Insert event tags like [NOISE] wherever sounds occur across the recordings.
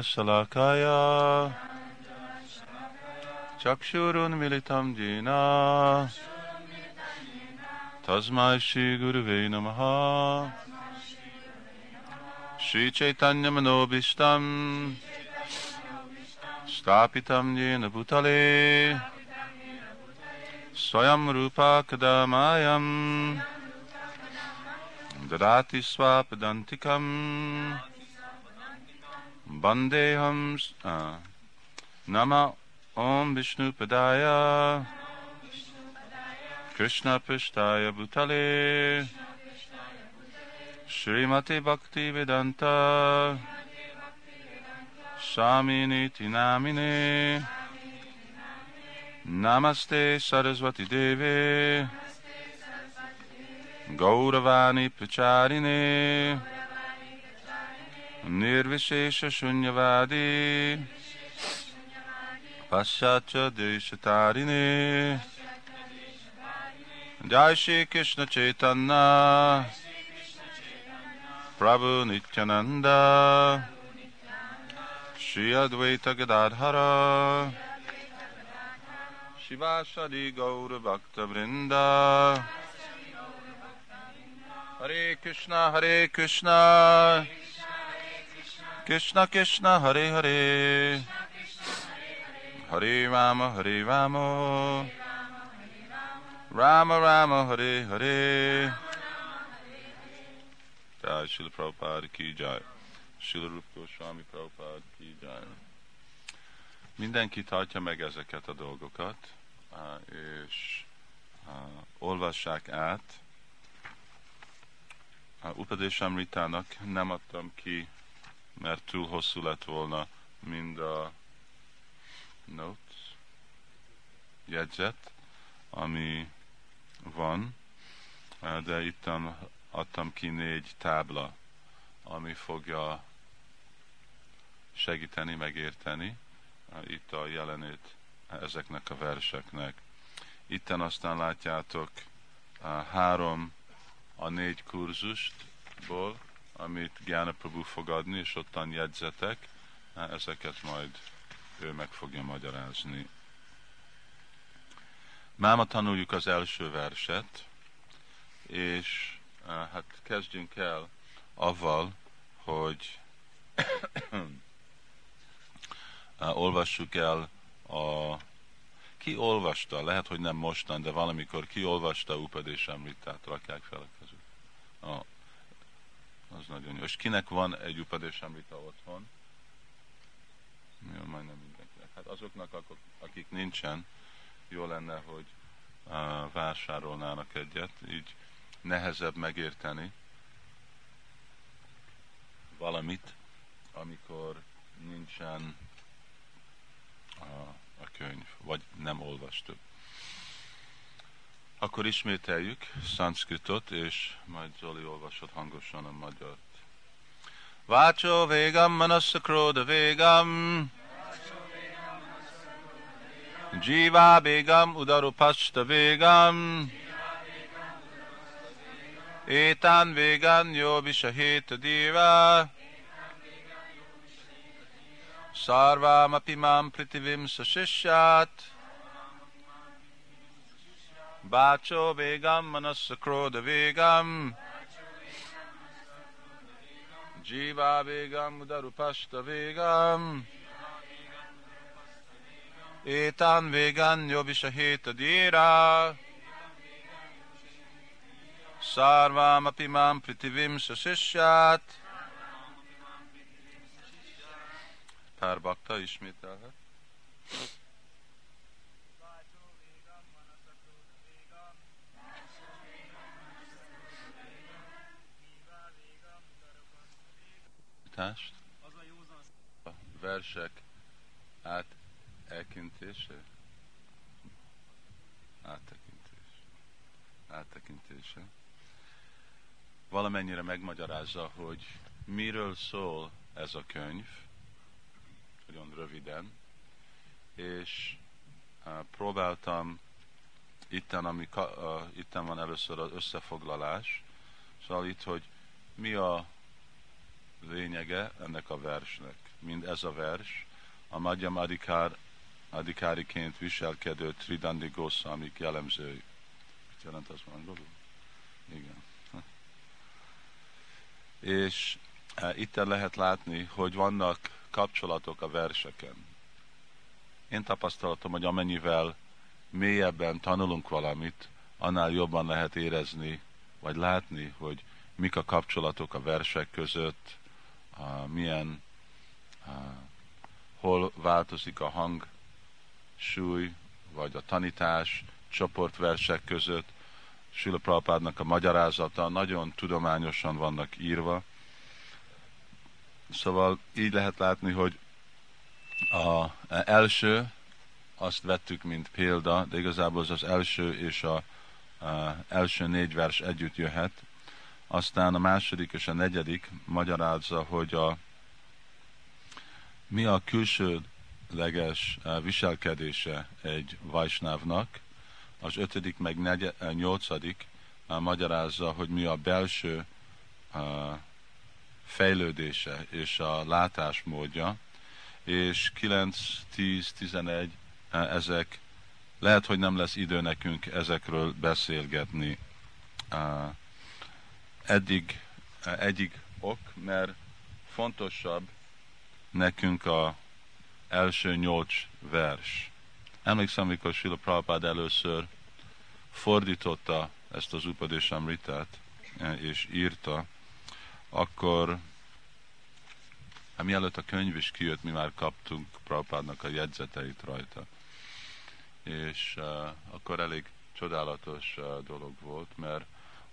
शलाकाय। चक्षुरुन्मिलितं येन तस्मै श्रीगुरुवे नमः। श्रीचैतन्यमनोभीष्टम् स्थापितं येन भूतले। स्वयं रूपा कदा मायम्। ददाति स्वापदन्तिकम् Bandeham uh, Nama Om Vishnu Padaya. Krishna Pishtaya Bhutale. Srimati Bhakti Vedanta. Samini Tinamine. Namaste Saraswati Devi Gauravani Pracharine. Nirvishesha Shunyavadi. Paschacha Deshatarine. Jai Shri Krishna Chaitanya. Prabhu Nityananda. Shri Advaita Gadadhara. Shivashadi Gaura Bhakta Vrinda. Hare Krishna Hare Krishna, Hare Krishna. Krishna Krishna Hare Hare. Hare Rama Hare Rama. Rama Rama Hare Hare. Jai Srila Prabhupada Ki Jai. Srila Rup Goswami Prabhupada Ki Jai. Mindenki tartja meg ezeket a dolgokat, és olvassák át. Upadésamritának nem adtam ki mert túl hosszú lett volna mind a notes, jegyzet, ami van, de itt adtam ki négy tábla, ami fogja segíteni, megérteni itt a jelenét ezeknek a verseknek. Itten aztán látjátok három a négy kurzustból, amit Gyána fog adni, és ottan jegyzetek, ezeket majd ő meg fogja magyarázni. Máma tanuljuk az első verset, és hát kezdjünk el avval, hogy [COUGHS] olvassuk el a ki olvasta, lehet, hogy nem mostan, de valamikor ki olvasta Upadés Amritát, rakják fel a kezük. A, az nagyon jó. És kinek van egy Upadés Amrita otthon? Jó, majdnem mindenkinek. Hát azoknak, akik nincsen, jó lenne, hogy vásárolnának egyet, így nehezebb megérteni valamit, amikor nincsen a, a könyv, vagy nem olvastuk. Akkor ismételjük szanszkritot, és majd Zoli olvasott hangosan a magyart. Vácsó végam, manassa króda végam, Jiva végam, udarupasta végam, Étán végán jobbis a hét diva, Sarvamapi mam pritivim sashishyat, ेगम् मनस्स क्रोधवेगम् जीवावेगम् उदरुपश्चेगान् यो विषहेतदीरा सार्वामपि मां पृथिवीं सशिष्यात् Her भक्ता स्मितः Tást? A versek áttekintése? Áttekintés. Áttekintése. Valamennyire megmagyarázza, hogy miről szól ez a könyv, nagyon röviden, és próbáltam itten, ami, uh, itten van először az összefoglalás, szóval itt, hogy mi a lényege ennek a versnek, mind ez a vers, a Madhyam Adikár, Adikáriként viselkedő Tridandi Goswamik jellemzői. Mit jelent az angolul? Igen. És e, itt lehet látni, hogy vannak kapcsolatok a verseken. Én tapasztalatom, hogy amennyivel mélyebben tanulunk valamit, annál jobban lehet érezni, vagy látni, hogy mik a kapcsolatok a versek között, milyen, hol változik a hang, súly, vagy a tanítás csoportversek között. Sula Prabhupádnak a magyarázata nagyon tudományosan vannak írva. Szóval így lehet látni, hogy a első, azt vettük, mint példa, de igazából az az első és a, a első négy vers együtt jöhet. Aztán a második és a negyedik magyarázza, hogy a, mi a külsőleges viselkedése egy vajsnávnak, az ötödik meg negye, nyolcadik magyarázza, hogy mi a belső fejlődése és a látásmódja, és 9, 10, 11 ezek lehet, hogy nem lesz idő nekünk ezekről beszélgetni. Eddig egyik ok, mert fontosabb nekünk a első nyolc vers. Emlékszem, amikor Sila Prabhupád először fordította ezt az Upadésamritát, és írta, akkor hát mielőtt a könyv is kijött, mi már kaptunk Prabhupádnak a jegyzeteit rajta. És uh, akkor elég csodálatos uh, dolog volt, mert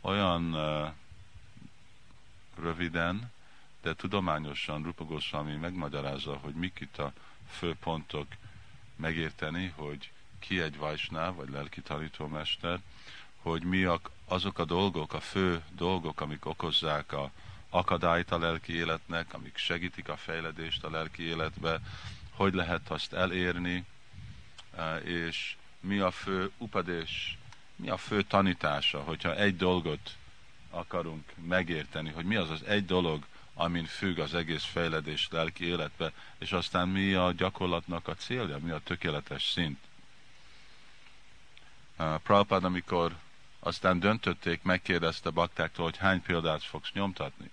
olyan uh, röviden, de tudományosan Rupa Goswami megmagyarázza, hogy mik itt a fő pontok megérteni, hogy ki egy vajsná, vagy lelki tanítómester, hogy mi azok a dolgok, a fő dolgok, amik okozzák a akadályt a lelki életnek, amik segítik a fejledést a lelki életbe, hogy lehet azt elérni, e, és mi a fő upadés, mi a fő tanítása, hogyha egy dolgot akarunk megérteni, hogy mi az az egy dolog, amin függ az egész fejledés lelki életbe, és aztán mi a gyakorlatnak a célja, mi a tökéletes szint. Uh, Prabhupád, amikor aztán döntötték, megkérdezte baktáktól, hogy hány példát fogsz nyomtatni.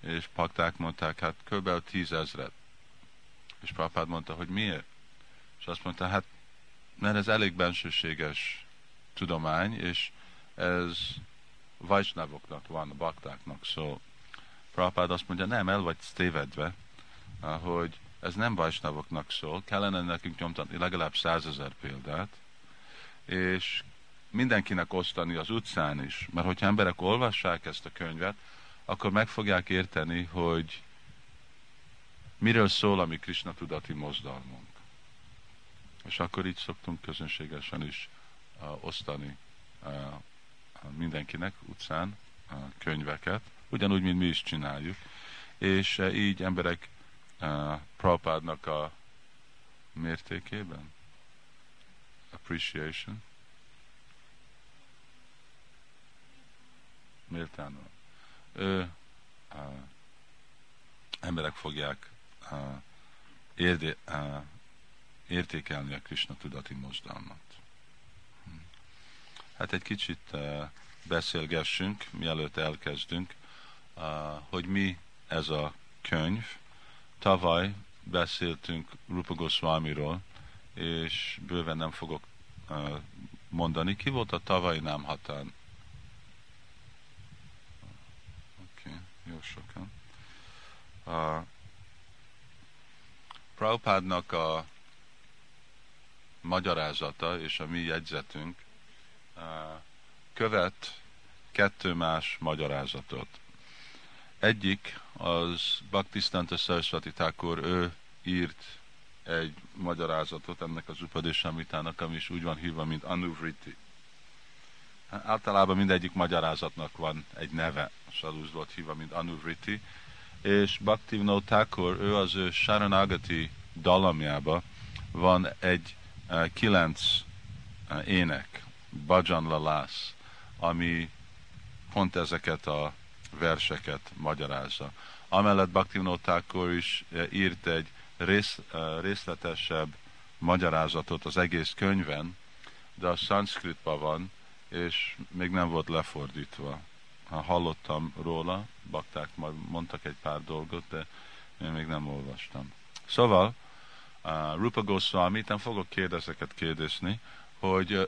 És pakták mondták, hát kb. tízezret. És Prabhupád mondta, hogy miért? És azt mondta, hát mert ez elég bensőséges tudomány, és ez vajsnavoknak van, baktáknak, szó. Prabhupád azt mondja, nem, el vagy tévedve, hogy ez nem vajsnavoknak szól, kellene nekünk nyomtatni legalább százezer példát, és mindenkinek osztani az utcán is, mert hogyha emberek olvassák ezt a könyvet, akkor meg fogják érteni, hogy miről szól a mi Krishna tudati mozdalmunk. És akkor így szoktunk közönségesen is uh, osztani uh, mindenkinek utcán könyveket, ugyanúgy, mint mi is csináljuk. És uh, így emberek uh, Prabhupádnak a mértékében appreciation méltánul. Ő, uh, emberek fogják uh, érde, uh, értékelni a Krishna tudati mozdalmat. Hm. Hát egy kicsit uh, beszélgessünk, mielőtt elkezdünk, hogy mi ez a könyv. Tavaly beszéltünk Rupa Goswamiról, és bőven nem fogok mondani. Ki volt a tavalyi nem hatán? Oké, okay, jó sokan. Uh, Prabhupádnak a magyarázata és a mi jegyzetünk követ kettő más magyarázatot. Egyik az Bhaktisztanta Saraswati Thakur, ő írt egy magyarázatot ennek az Upadésamitának, ami is úgy van hívva, mint Anuvriti. Hát általában mindegyik magyarázatnak van egy neve, és az volt hívva, mint Anuvriti, és Bhaktivinoda Thakur, ő az ő Sharanagati dalamjába van egy uh, kilenc uh, ének, Bajan ami pont ezeket a verseket magyarázza. Amellett Bhaktivinoda is írt egy rész, részletesebb magyarázatot az egész könyven, de a szanszkritban van, és még nem volt lefordítva. Ha hallottam róla, bakták majd mondtak egy pár dolgot, de én még nem olvastam. Szóval, uh, Rupa Goswami, nem fogok kérdezeket kérdezni, hogy uh,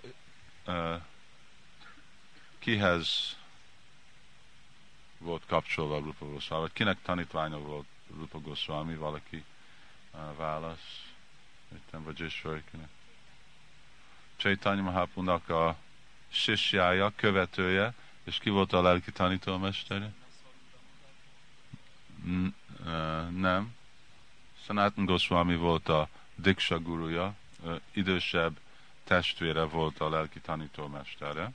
uh, kihez volt kapcsolva Rupa Goswami, vagy kinek tanítványa volt Rupa Goswami, valaki uh, válasz, értem, vagy kinek. Chaitanya Mahapunak a sisjája, követője, és ki volt a lelki tanítómestere? Nem. Sanatan Goswami volt a Diksha guruja, idősebb testvére volt a lelki tanítómestere.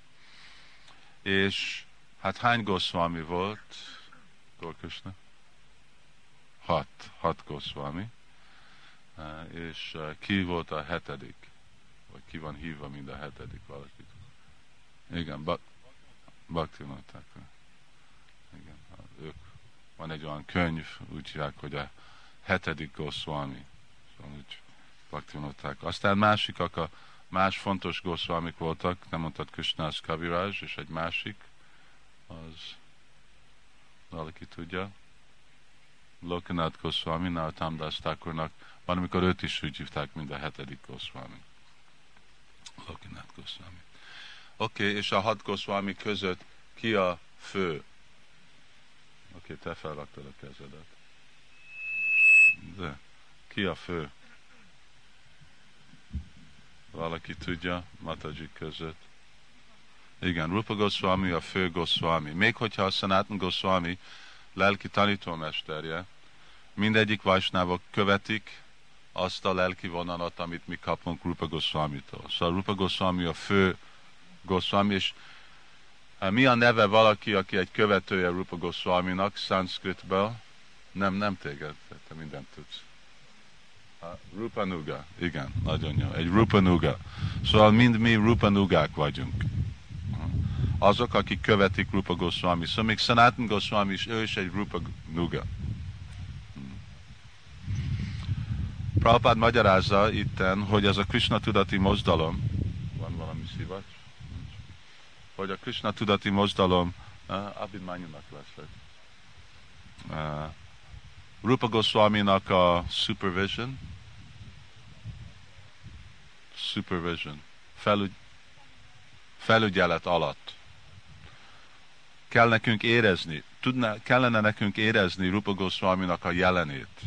És hát hány Goswami volt? Gorkösne? Hat. Hat Goswami. És ki volt a hetedik? Vagy ki van hívva, mind a hetedik valaki? Igen, bak, Bhaktivinoda Igen, ők, van egy olyan könyv, úgy hívják, hogy a hetedik Goswami. Szóval úgy Bhaktivinoda. Aztán másikak, a más fontos Goswamik voltak, nem mondtad Krishnas Kaviraj, és egy másik, az valaki tudja. Lokanath Goswami, Nartam Das Thakurnak, van, amikor őt is úgy hívták, mint a hetedik Goswami. Lokanath Goswami. Oké, okay, és a hat Goswami között ki a fő? Oké, okay, te felraktad a kezedet. De ki a fő? Valaki tudja Mataji között? Igen, Rupa Goswami a fő Goswami. Még hogyha a Sanatan Goswami lelki tanítómesterje, mindegyik vajsnávok követik azt a lelki vonalat, amit mi kapunk Rupa Goswami-tól. Szóval Rupa Goswami a fő Goswami, és hát mi a neve valaki, aki egy követője Rupa Goswami-nak, szanszkritből? Nem, nem téged, te mindent tudsz. Rupa Nuga, igen, nagyon jó. Egy Rupa Nuga. Szóval mind mi Rupa Nugák vagyunk. Azok, akik követik Rupa Goswami. Szóval még Sanatan Goswami is, ő is egy Rupa Nuga. Prabhupád magyarázza itten, hogy ez a Krishna tudati mozdalom, van valami szivacs? hogy a Krishna tudati mozdalom uh, Abhimanyunak lesz. Uh, Rupa Goswami-nak a supervision, supervision, felügy, felügyelet alatt. Kell nekünk érezni, tudná, kellene nekünk érezni Rupa Goswami-nak a jelenét,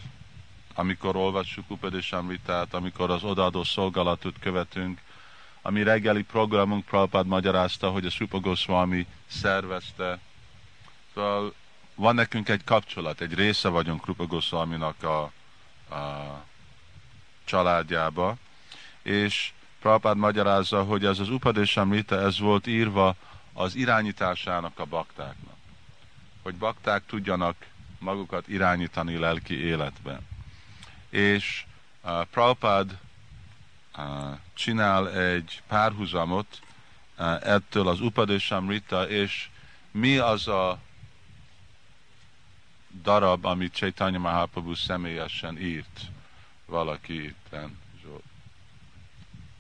amikor olvassuk Upadeshamritát, amikor az odaadó szolgálatot követünk, ami reggeli programunk Prabhupád magyarázta, hogy a Supa Goswami szervezte. Szóval van nekünk egy kapcsolat, egy része vagyunk Rupa Goswami-nak a, a családjába, és Prabhupád magyarázza, hogy ez az Upadeshamrita, ez volt írva az irányításának a baktáknak. Hogy bakták tudjanak magukat irányítani lelki életbe. És uh, Prabhupád csinál egy párhuzamot ettől az Upadeshamrita, és mi az a darab, amit Chaitanya Mahaprabhu személyesen írt valaki itten.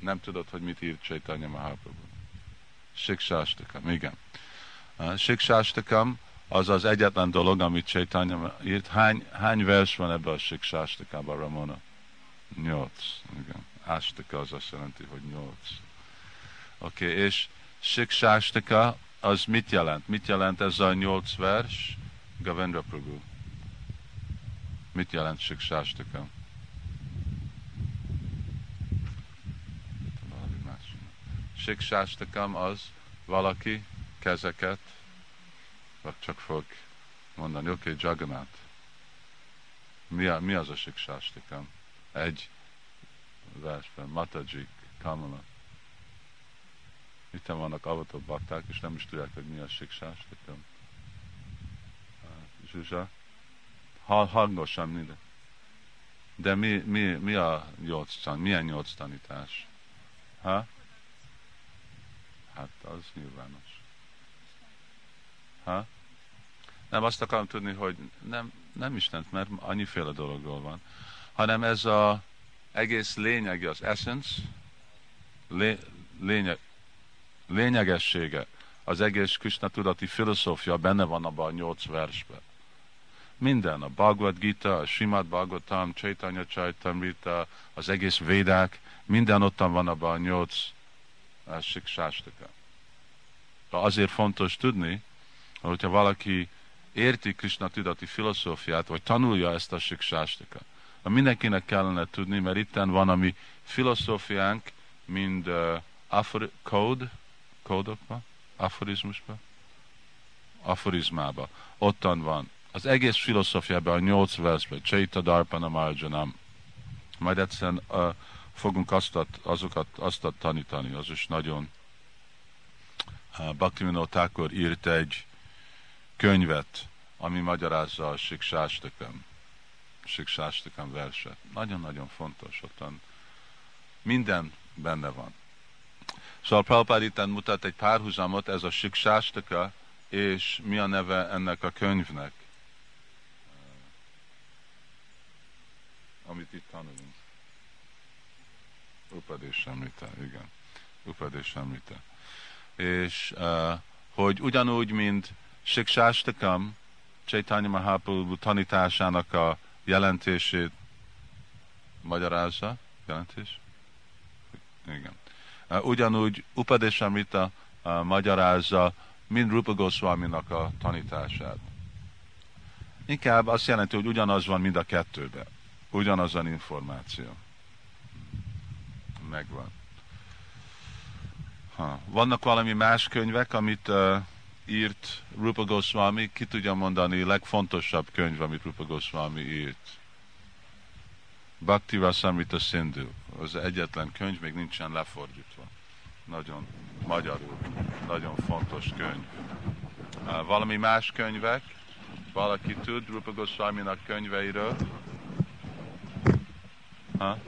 Nem tudod, hogy mit írt Chaitanya Mahaprabhu? Siksástakam, igen. Siksástakam az az egyetlen dolog, amit Chaitanya írt. Hány, hány vers van ebben a Siksástakában, Ramona? Nyolc, igen. Ástaka az azt jelenti, hogy nyolc. Oké, okay, és Siksástaka az mit jelent? Mit jelent ez a nyolc vers? Gavendra Prabhu. Mit jelent Siksástaka? Siksástakam az valaki kezeket, vagy csak fog mondani, oké, okay, Jagannath. Mi, a, mi az a siksástakam? Egy versben, Matajik, Kamala. Itt vannak avatott bakták, és nem is tudják, hogy mi a siksás. Zsuzsa. Ha, hangosan minden. De mi, mi, mi a nyolc tan, milyen nyolc tanítás? Ha? Hát az nyilvános. Ha? Nem azt akarom tudni, hogy nem, nem Istent, mert annyiféle dologról van, hanem ez a egész lényegi, az essence, lé, lényeg, lényegessége, az egész Krishna tudati filozófia benne van abban a nyolc versben. Minden, a Bhagavad Gita, a Simad Bhagavatam, Chaitanya Chaitamrita, az egész védák, minden ottan van abban a nyolc uh, siksástaka. Azért fontos tudni, hogyha valaki érti Krishna tudati filozófiát, vagy tanulja ezt a siksástaka, mindenkinek kellene tudni, mert itten van a mi filozófiánk, mind uh, afor, kód, kódokban, aforizmusban, aforizmába. Ottan van. Az egész filozófiában, a nyolc versben, Chaita Darpana Marjanam. Majd egyszerűen uh, fogunk azt, azokat azt tanítani, az is nagyon Bhaktivinoda Thakur írt egy könyvet, ami magyarázza a Siksástakam, Siksástakam verset. Nagyon-nagyon fontos, ottan minden benne van. Szóval Prabhupád itt mutat egy párhuzamot, ez a Siksástaka, és mi a neve ennek a könyvnek, amit itt tanulunk. Upadésemrita, igen. Upadésemrita. És uh, hogy ugyanúgy, mint Siksástakam, Chaitanya Mahaprabhu tanításának a jelentését magyarázza, jelentés? Igen. Ugyanúgy Upadeshamrita magyarázza mind Rupa Goswaminak a tanítását. Inkább azt jelenti, hogy ugyanaz van mind a kettőben. Ugyanaz az információ. Megvan. Ha. Vannak valami más könyvek, amit uh, írt Rupa Goswami, ki tudja mondani legfontosabb könyv, amit Rupa Goswami írt? Bhakti Rasamrita Sindhu. Az egyetlen könyv, még nincsen lefordítva. Nagyon magyarul, nagyon fontos könyv. Valami más könyvek? Valaki tud Rupa Goswami-nak könyveiről? Ha?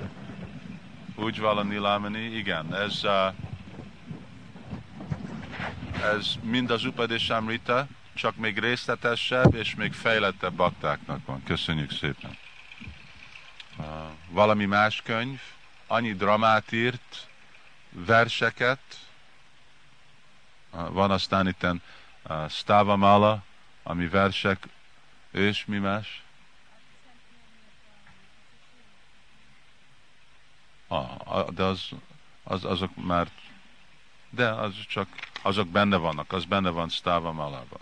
Úgy valami Lamani? Igen, ez, ez mind az Upadeshamrita, csak még részletesebb és még fejlettebb baktáknak van. Köszönjük szépen! Uh, valami más könyv, annyi dramát írt, verseket, uh, van aztán itt uh, Stavamala, ami versek, és mi más? Ah, de az, az, azok már, de az csak, azok benne vannak, az benne van Stavamalában.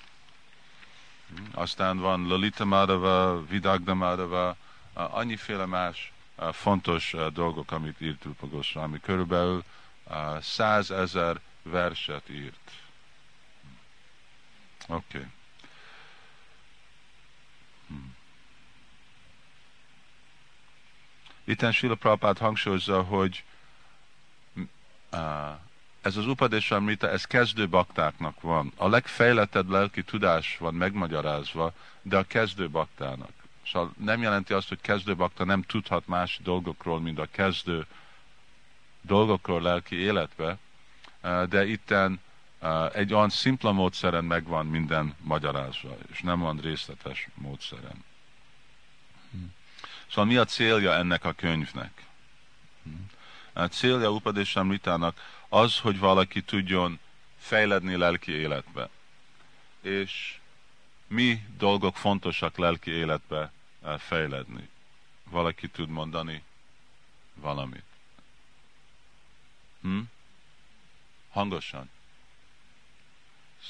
Aztán van Lolita Madhava, Vidagda Madhava, annyiféle más fontos dolgok, amit írt Rupa Goswami. Körülbelül százezer verset írt. Oké. Okay. Itten Sila Prabhupád hangsúlyozza, hogy ez az Upadeshamrita, ez kezdő baktáknak van. A legfejlettebb lelki tudás van megmagyarázva, de a kezdő baktának. Szóval nem jelenti azt, hogy kezdőbakta nem tudhat más dolgokról, mint a kezdő dolgokról lelki életbe, de itten egy olyan szimpla módszeren megvan minden magyarázva, és nem van részletes módszeren. Szóval mi a célja ennek a könyvnek? A célja Upadeshamritának az, hogy valaki tudjon fejledni lelki életbe. És mi dolgok fontosak lelki életbe eh, fejledni. Valaki tud mondani valamit. Hm? Hangosan.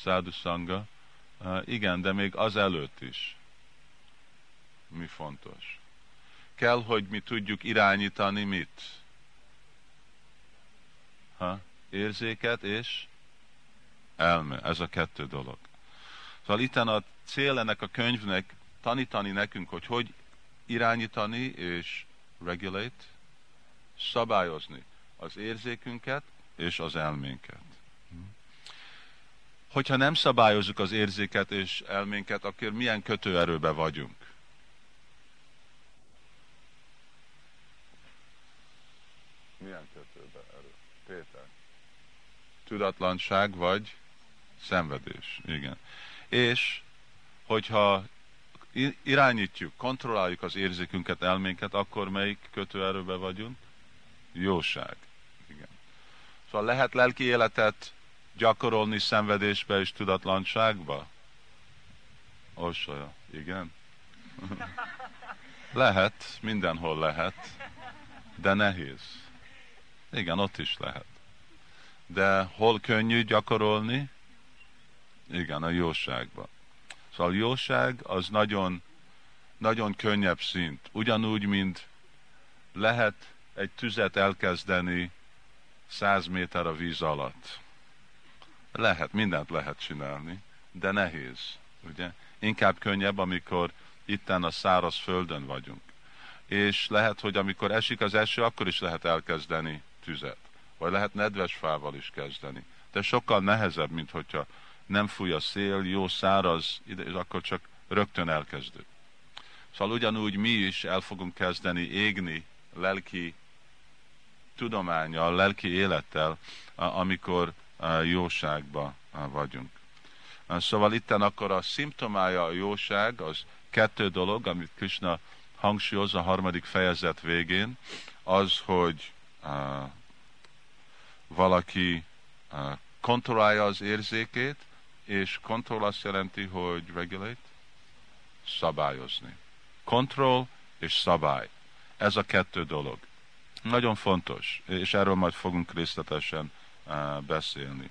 Szádu szanga. Uh, igen, de még az előtt is. Mi fontos? Kell, hogy mi tudjuk irányítani mit? Ha? Érzéket és elme. Ez a kettő dolog. Szóval itt a cél ennek a könyvnek tanítani nekünk, hogy hogy irányítani és regulate, szabályozni az érzékünket és az elménket. Hogyha nem szabályozzuk az érzéket és elménket, akkor milyen kötőerőbe vagyunk? Milyen kötőbe erő? Péter. Tudatlanság vagy szenvedés. Igen és hogyha irányítjuk, kontrolláljuk az érzékünket, elménket, akkor melyik kötőerőbe vagyunk? Jóság. Igen. Szóval lehet lelki életet gyakorolni szenvedésbe és tudatlanságba? Orsolya, igen. [LAUGHS] lehet, mindenhol lehet, de nehéz. Igen, ott is lehet. De hol könnyű gyakorolni? Igen, a jóságban. Szóval a jóság az nagyon, nagyon könnyebb szint. Ugyanúgy, mint lehet egy tüzet elkezdeni száz méter a víz alatt. Lehet, mindent lehet csinálni, de nehéz, ugye? Inkább könnyebb, amikor itten a száraz földön vagyunk. És lehet, hogy amikor esik az eső, akkor is lehet elkezdeni tüzet. Vagy lehet nedves fával is kezdeni. De sokkal nehezebb, mint hogyha nem fúj a szél, jó száraz, akkor csak rögtön elkezdő. Szóval ugyanúgy mi is el fogunk kezdeni égni lelki tudományjal, lelki élettel, amikor jóságban vagyunk. Szóval itten akkor a szimptomája a jóság, az kettő dolog, amit Krishna hangsúlyoz a harmadik fejezet végén, az, hogy valaki uh, kontrollálja az érzékét, és kontroll azt jelenti, hogy regulate, szabályozni. Kontroll és szabály. Ez a kettő dolog. Nagyon fontos, és erről majd fogunk részletesen beszélni.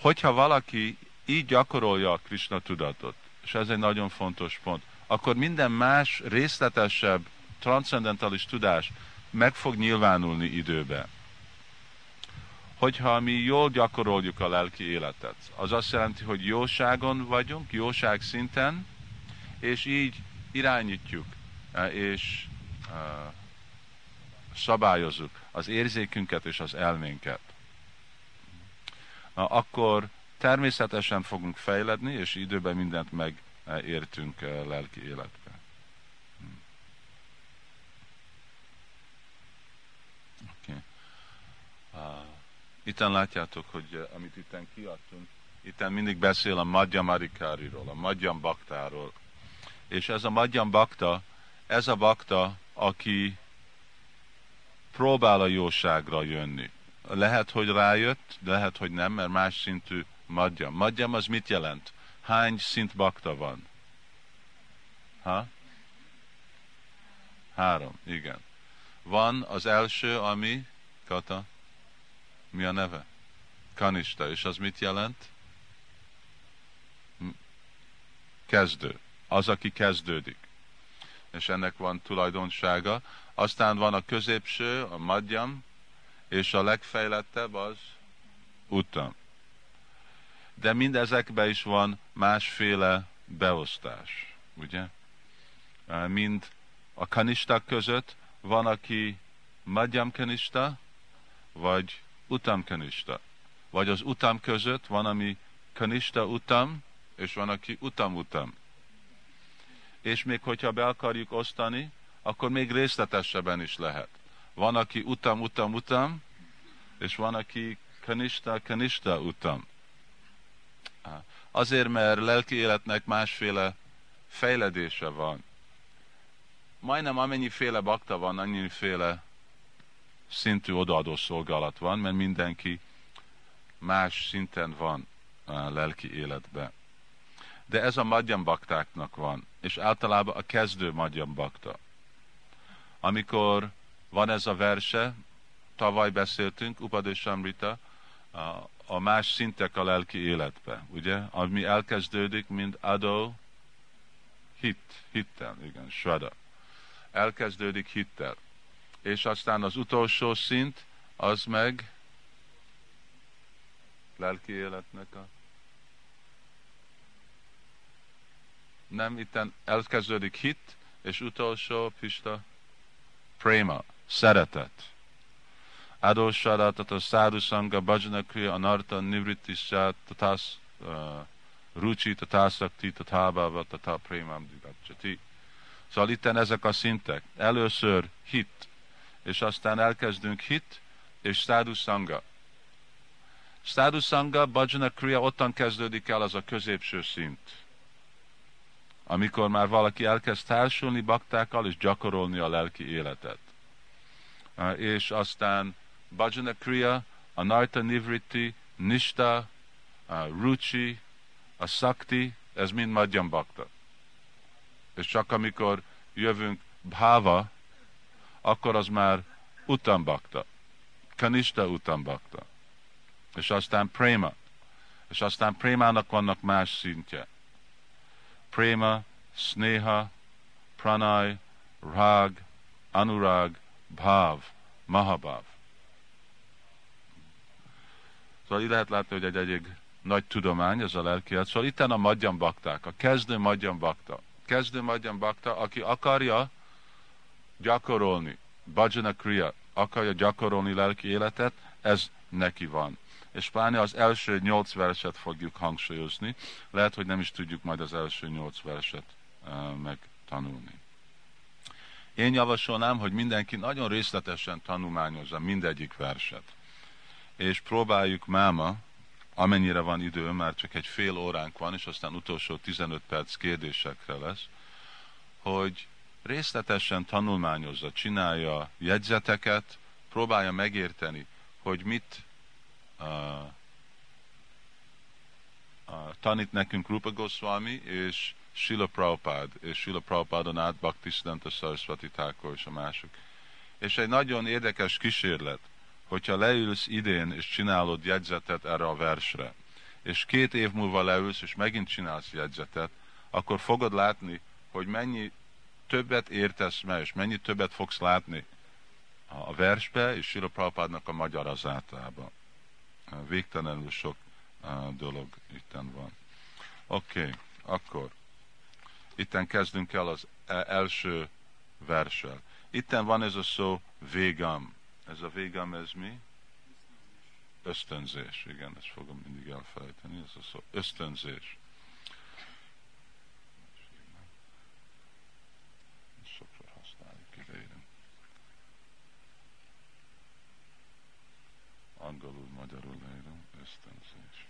Hogyha valaki így gyakorolja a Krishna tudatot, és ez egy nagyon fontos pont, akkor minden más részletesebb, transzendentális tudás meg fog nyilvánulni időbe hogyha mi jól gyakoroljuk a lelki életet. Az azt jelenti, hogy jóságon vagyunk, jóság szinten, és így irányítjuk, e, és e, szabályozunk az érzékünket és az elménket. Akkor természetesen fogunk fejledni, és időben mindent megértünk e, lelki életbe. Okay. Uh, Itten látjátok, hogy eh, amit itten kiadtunk, itten mindig beszél a Madhyam Arikáriról, a Madhyam Baktáról. És ez a Madhyam Bakta, ez a Bakta, aki próbál a jóságra jönni. Lehet, hogy rájött, lehet, hogy nem, mert más szintű Madhyam. Madhyam az mit jelent? Hány szint bakta van? Ha? Három, igen. Van az első, ami, Kata? Mi a neve? Kanista. És az mit jelent? Kezdő. Az, aki kezdődik. És ennek van tulajdonsága. Aztán van a középső, a madjam, és a legfejlettebb az utam. De mindezekben is van másféle beosztás, ugye? Mind a kanisták között van, aki madjam kanista, vagy utam kanista. Vagy az utam között van, ami kanista utam, és van, aki utam utam. És még hogyha be akarjuk osztani, akkor még részletesebben is lehet. Van, aki utam, utam, utam, és van, aki kanista, kanista utam. Azért, mert lelki életnek másféle fejledése van. Majdnem amennyiféle bakta van, annyiféle szintű odaadó szolgálat van, mert mindenki más szinten van a lelki életbe. De ez a madjam baktáknak van, és általában a kezdő madjam bakta. Amikor van ez a verse, tavaly beszéltünk, Upadeshamrita, a, a más szintek a lelki életbe, ugye? Ami elkezdődik, mint adó, hit, hittel, igen, svada. Elkezdődik hittel és aztán az utolsó szint, az meg lelki életnek a nem, itten elkezdődik hit, és utolsó, Pista, prema, szeretet. Adósaratat a szádusanga, bhajanakriya, anarta, nivritisya, tatász, uh, rucsi, tatászakti, tatábhava, tatá prémám divaccsati. Szóval itten ezek a szintek. Először hit, és aztán elkezdünk hit és sadhusanga. Sadhusanga, bhajana kriya, ottan kezdődik el az a középső szint. amikor már valaki elkezd társulni baktákkal, és gyakorolni a lelki életet. És aztán Bhajana Kriya, a Narta Nivriti, Nista, a Ruchi, a Sakti, ez mind Madhyam Bakta. És csak amikor jövünk Bhava, akkor az már Utambakta. Kanista Utambakta. És aztán Prema. És aztán Prémának vannak más szintje. Prema, Sneha, Pranay, Rag, Anurag, Bhav, Mahabhav. Szóval így lehet látni, hogy egy egyik nagy tudomány, ez a lelki Szóval itt a madjan bakták, a kezdő madjan bakta. Kezdő madjan bakta, aki akarja gyakorolni, bhajana kriya, akarja gyakorolni lelki életet, ez neki van. És pláne az első nyolc verset fogjuk hangsúlyozni. Lehet, hogy nem is tudjuk majd az első nyolc verset megtanulni. Én javasolnám, hogy mindenki nagyon részletesen tanulmányozza mindegyik verset. És próbáljuk máma, amennyire van idő, már csak egy fél óránk van, és aztán utolsó 15 perc kérdésekre lesz, hogy részletesen tanulmányozza, csinálja jegyzeteket, próbálja megérteni, hogy mit uh, uh, tanít nekünk Rupa Goswami és Sila Prabhupád, és Sila Prabhupádon át Bhaktisiddhanta Saraswati Thakur és a mások. És egy nagyon érdekes kísérlet, hogyha leülsz idén és csinálod jegyzetet erre a versre, és két év múlva leülsz és megint csinálsz jegyzetet, akkor fogod látni, hogy mennyi többet értesz meg, és mennyi többet fogsz látni a versbe, és Sila Prabhupádnak a magyarázatában. Végtelenül sok dolog itten van. Oké, okay, akkor itten kezdünk el az e- első verssel. Itten van ez a szó végam. Ez a végam, ez mi? Ösztönzés. Igen, ezt fogom mindig elfelejteni. Ez a szó. Ösztönzés. Angolul, magyarul leírom. Ösztönzés.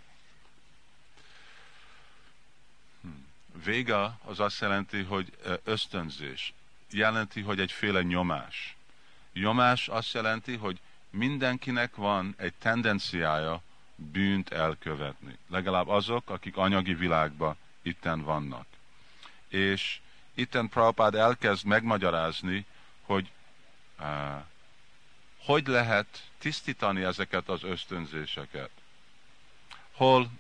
Hmm. Véga az azt jelenti, hogy ösztönzés. Jelenti, hogy egyféle nyomás Nyomás azt jelenti, hogy mindenkinek van egy tendenciája bűnt elkövetni. Legalább azok, akik anyagi világban itten vannak. És itten Prabhupád elkezd megmagyarázni, hogy uh, hogy lehet tisztítani ezeket az ösztönzéseket. Hol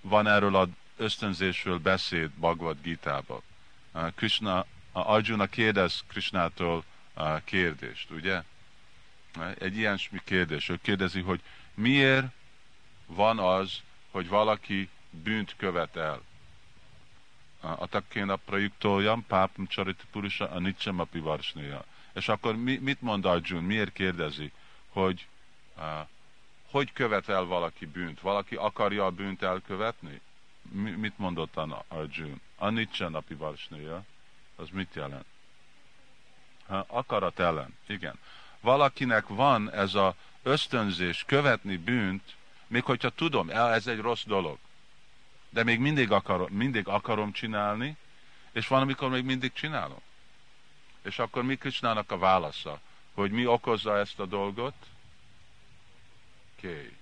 van erről az ösztönzésről beszéd Bhagavad Gita-ban? Uh, Krishna, uh, Arjuna kérdez Krishnától, a kérdést, ugye? Egy ilyen kérdés. Ő kérdezi, hogy miért van az, hogy valaki bűnt követel. A takkéna prajuktoljam, pápam csarit purusa, a nicsem api varsnéja. És akkor mi, mit mond Arjun? Miért kérdezi, hogy uh, hogy követel valaki bűnt? Valaki akarja a bűnt elkövetni? Mi, mit mondott Arjun? A nicsem api varsnéja. Az mit jelent? akarat ellen. Igen. Valakinek van ez a ösztönzés követni bűnt, még hogyha tudom, ez egy rossz dolog, de még mindig akarom, mindig akarom csinálni, és van, amikor még mindig csinálom. És akkor mi Krisnának a válasza? Hogy mi okozza ezt a dolgot? Ké.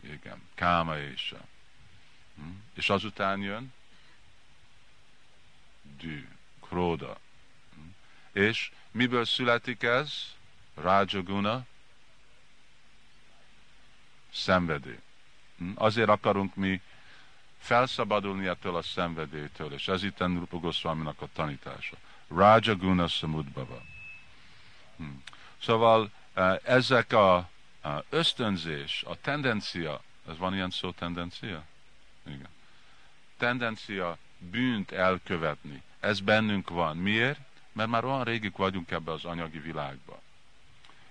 Igen. Káma és hm? És azután jön dű, króda. Hm? És Miből születik ez? Rajaguna, szenvedély. Hm? Azért akarunk mi felszabadulni ettől a szenvedélytől, és ez itt Rupa Goswaminak a tanítása. Rajaguna Samudbava. Hm. Szóval e, ezek a, ösztönzés, a tendencia, ez van ilyen szó tendencia? Igen. Tendencia bűnt elkövetni. Ez bennünk van. Miért? mert már olyan régig vagyunk ebbe az anyagi világba.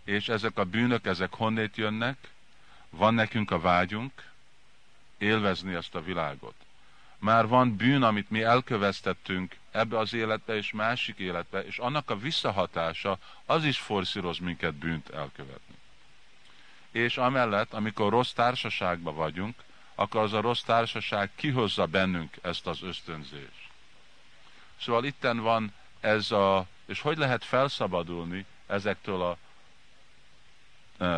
És ezek a bűnök, ezek honnét jönnek? Van nekünk a vágyunk élvezni ezt a világot. Már van bűn, amit mi elköveztettünk ebbe az életbe és másik életbe, és annak a visszahatása az is forszíroz minket bűnt elkövetni. És amellett, amikor rossz társaságban vagyunk, akkor az a rossz társaság kihozza bennünk ezt az ösztönzést. Szóval itten van ez a, és hogy lehet felszabadulni ezektől a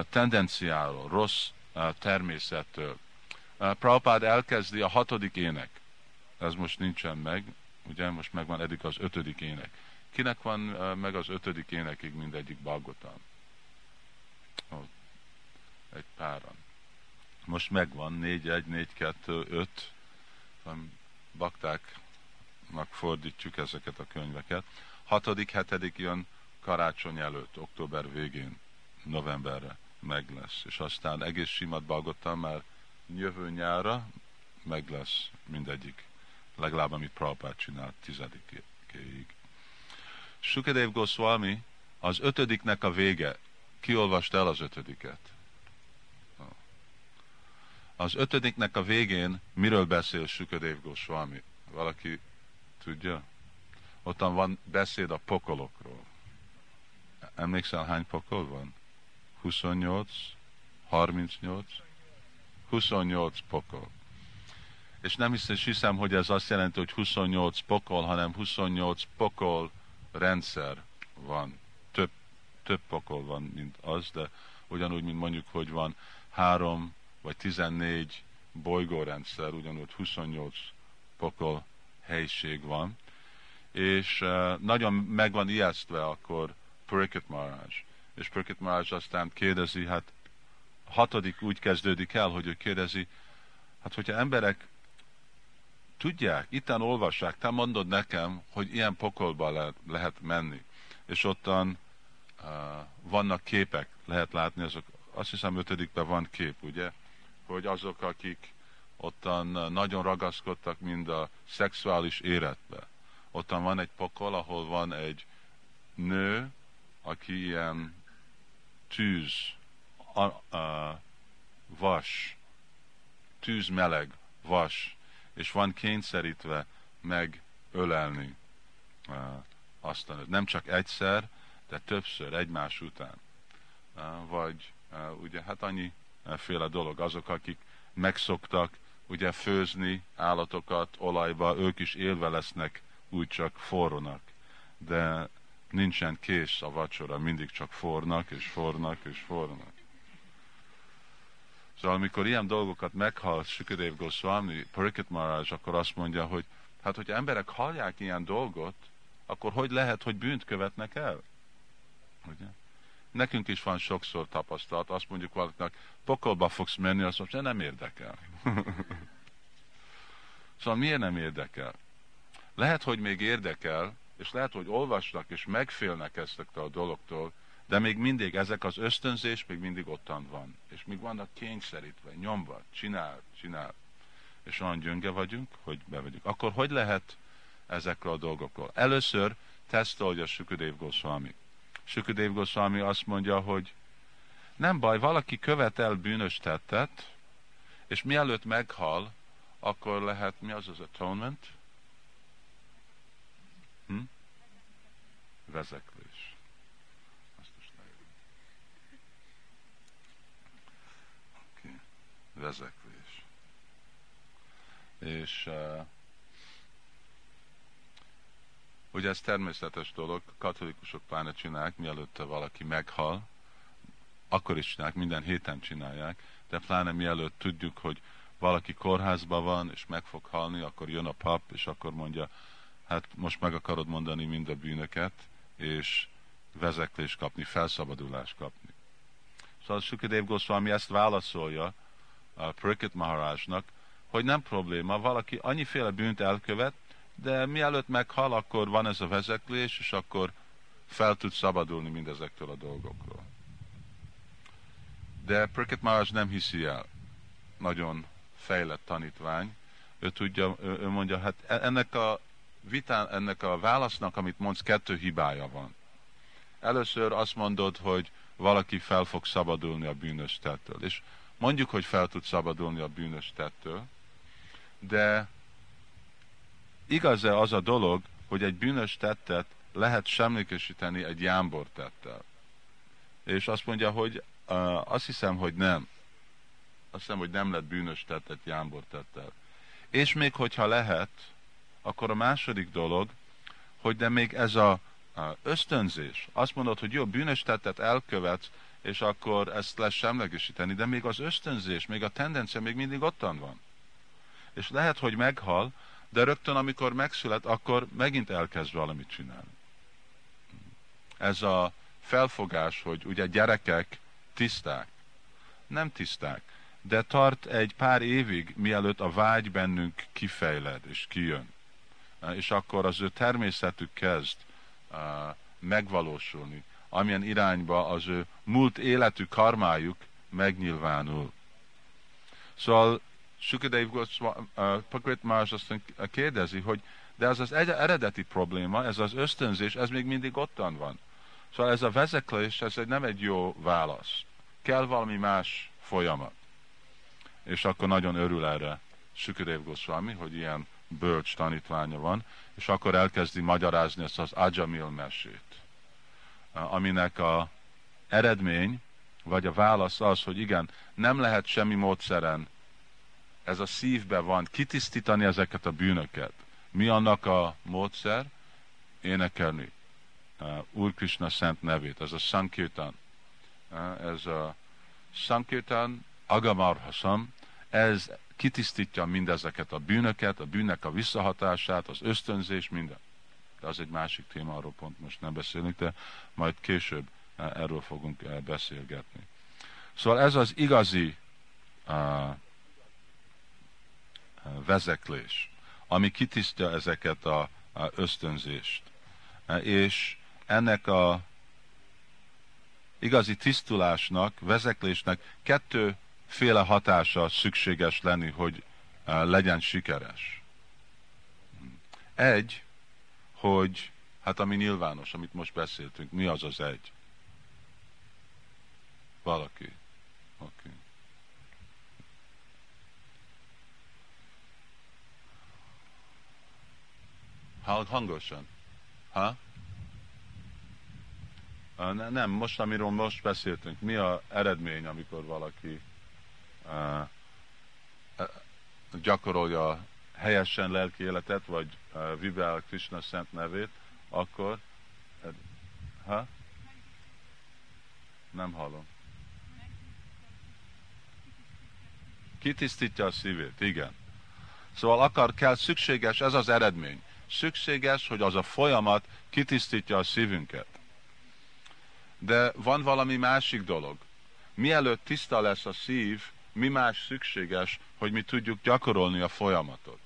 tendenciáról, rossz természettől. Prabhupád elkezdi a hatodik ének. Ez most nincsen meg, ugye most megvan eddig az ötödik ének. Kinek van meg az ötödik énekig mindegyik Bagotan? Oh, egy páran. Most megvan, négy, egy, négy, kettő, öt. Baktáknak fordítjuk ezeket a könyveket. Hatodik, hetedik jön karácsony előtt, október végén, novemberre meg lesz. És aztán egész simat Bagotan már jövő nyára meg lesz mindegyik. Legalább amit Prabhupád csinált tizedikéig. Sukadev Goswami az ötödiknek a vége. Ki olvast el az ötödiket? Az ötödiknek a végén miről beszél Sukadev Goswami? Valaki tudja? Ottan van beszéd a pokolokról. Emlékszel, hány pokol van? 28, 38, 28 pokol. És nem hiszem, hiszem, hogy ez azt jelenti, hogy 28 pokol, hanem 28 pokol rendszer van. Több, több pokol van, mint az, de ugyanúgy, mint mondjuk, hogy van három vagy 14 bolygórendszer, ugyanúgy 28 pokol helység van. És uh, nagyon meg van ijesztve akkor Puriket Maharaj. És Puriket Maharaj aztán kérdezi, hát hatodik úgy kezdődik el, hogy ő kérdezi, hát hogyha emberek tudják, itten olvassák, te mondod nekem, hogy ilyen pokolba lehet, lehet menni. És ottan uh, vannak képek, lehet látni, azok, azt hiszem ötödikben van kép, ugye? Hogy azok, akik ottan nagyon ragaszkodtak mind a szexuális életbe. Ottan van egy pokol, ahol van egy nő, aki ilyen tűz, a, a, vas, tűz meleg, vas és van kényszerítve megölelni uh, azt a nőt. Nem csak egyszer, de többször, egymás után. Uh, vagy uh, ugye hát annyi féle dolog. Azok, akik megszoktak ugye főzni állatokat olajba, ők is élve lesznek úgy csak forrónak. De nincsen kész a vacsora, mindig csak fornak, és fornak, és fornak. Szóval amikor ilyen dolgokat meghal Sukadev Goswami, Parikat Maharaj, akkor azt mondja, hogy hát hogyha emberek hallják ilyen dolgot, akkor hogy lehet, hogy bűnt követnek el? Ugye? Nekünk is van sokszor tapasztalat, azt mondjuk valakinek, pokolba fogsz menni, azt mondja, nem érdekel. [LAUGHS] szóval miért nem érdekel? Lehet, hogy még érdekel, és lehet, hogy olvasnak és megfélnek eztektől a dologtól, de még mindig ezek az ösztönzés még mindig ottan van. És még vannak kényszerítve, nyomva, csinál, csinál. És olyan gyönge vagyunk, hogy bevegyük. Akkor hogy lehet ezekről a dolgokról? Először tesztolja Sukadev Goswami. Sukadev Goswami azt mondja, hogy nem baj, valaki követel bűnös tettet, és mielőtt meghal, akkor lehet, mi az az atonement? Hm? Vezeklés. Vezeklés. És uh, ugye ez természetes dolog, katolikusok pláne csinálják, mielőtt valaki meghal, akkor is csinálják, minden héten csinálják, de pláne mielőtt tudjuk, hogy valaki kórházban van, és meg fog halni, akkor jön a pap, és akkor mondja, hát most meg akarod mondani mind a bűnöket, és vezeklés kapni, felszabadulást kapni. Szóval Sukadev Goswami ezt válaszolja, a Pricket Maharajnak, hogy nem probléma, valaki annyiféle bűnt elkövet, de mielőtt meghal, akkor van ez a vezeklés, és akkor fel tud szabadulni mindezektől a dolgokról. De Pricket Maharaj nem hiszi el. Nagyon fejlett tanítvány. Ő tudja, ő, ő mondja, hát e- ennek a vitán, ennek a válasznak, amit mondsz, kettő hibája van. Először azt mondod, hogy valaki fel fog szabadulni a bűnös tettől. És Mondjuk, hogy fel tud szabadulni a bűnös tettől, de igaz-e az a dolog, hogy egy bűnös tettet lehet semlékesíteni egy jámbor tettel? És azt mondja, hogy uh, azt hiszem, hogy nem. Azt hiszem, hogy nem lett bűnös tettet jámbor tettel. És még hogyha lehet, akkor a második dolog, hogy de még ez a, ösztönzés, azt mondod, hogy jó, bűnös tettet elkövetsz, és akkor ezt lesz semlegesíteni, de még az ösztönzés, még a tendencia még mindig ottan van. És lehet, hogy meghal, de rögtön, amikor megszület, akkor megint elkezd valamit csinálni. Ez a felfogás, hogy ugye gyerekek tiszták. Nem tiszták, de tart egy pár évig, mielőtt a vágy bennünk kifejled és kijön. És akkor az ő természetük kezd megvalósulni, amilyen irányba az ő múlt életű karmájuk megnyilvánul. Szóval Sukadev Pakrit Más azt kérdezi, hogy de ez az eredeti probléma, ez az ösztönzés, ez még mindig ottan van. Szóval ez a vezeklés, ez egy, nem egy jó válasz. Kell valami más folyamat. És akkor nagyon örül erre Sukadev Goswami, hogy ilyen bölcs tanítványa van, és akkor elkezdi magyarázni ezt az Ajamil mesét, aminek a eredmény, vagy a válasz az, hogy igen, nem lehet semmi módszeren, ez a szívbe van, kitisztítani ezeket a bűnöket. Mi annak a módszer? Énekelni Úr Krishna szent nevét, ez a Sankirtan. Ez a Sankirtan Agamarhasam, ez kitisztítja mindezeket a bűnöket, a bűnnek a visszahatását, az ösztönzés, minden. De az egy másik téma, arról pont most nem beszélünk, de majd később uh, erről fogunk uh, beszélgetni. Szóval ez az igazi uh, vezeklés, ami kitisztja ezeket a, a ösztönzést. És ennek a igazi tisztulásnak, vezeklésnek kettőféle hatása szükséges lenni, hogy eh, legyen sikeres. Egy, hogy hát ami nyilvános, amit most beszéltünk, mi az az egy? Valaki. Oké. Okay. Hangosan. Ha? Ne, nem, most, amiről most beszéltünk, mi a eredmény, amikor valaki uh, gyakorolja helyesen lelki életet, vagy uh, vibál Krishna szent nevét, akkor ha? Nem hallom. Kitisztítja a szívét, igen. Szóval akar, kell, szükséges, ez az eredmény. Szükséges, hogy az a folyamat kitisztítja a szívünket. De van valami másik dolog. Mielőtt tiszta lesz a szív, mi más szükséges, hogy mi tudjuk gyakorolni a folyamatot?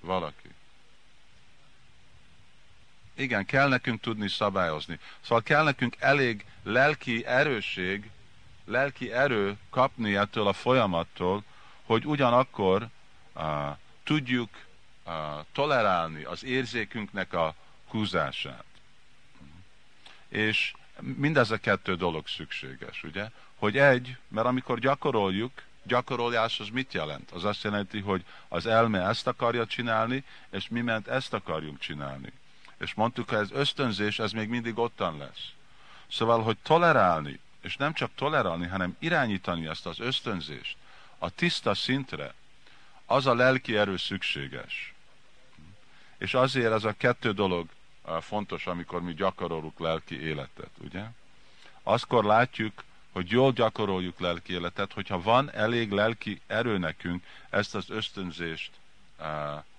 Valaki. Igen, kell nekünk tudni szabályozni. Szóval kell nekünk elég lelki erőség, lelki erő kapni ettől a folyamattól, hogy ugyanakkor uh, tudjuk uh, tolerálni az érzékünknek a húzását. És mindez a kettő dolog szükséges, ugye? Hogy egy, mert amikor gyakoroljuk, gyakorolás az mit jelent? Az azt jelenti, hogy az elme ezt akarja csinálni, és mi ment ezt akarjunk csinálni. És mondtuk, hogy ez ösztönzés, ez még mindig ottan lesz. Szóval, hogy tolerálni, és nem csak tolerálni, hanem irányítani ezt az ösztönzést a tiszta szintre, az a lelki erő szükséges. És azért ez a kettő dolog fontos, amikor mi gyakorolunk lelki életet, ugye? Azkor látjuk, hogy jól gyakoroljuk lelki életet, hogyha van elég lelki erő nekünk ezt az ösztönzést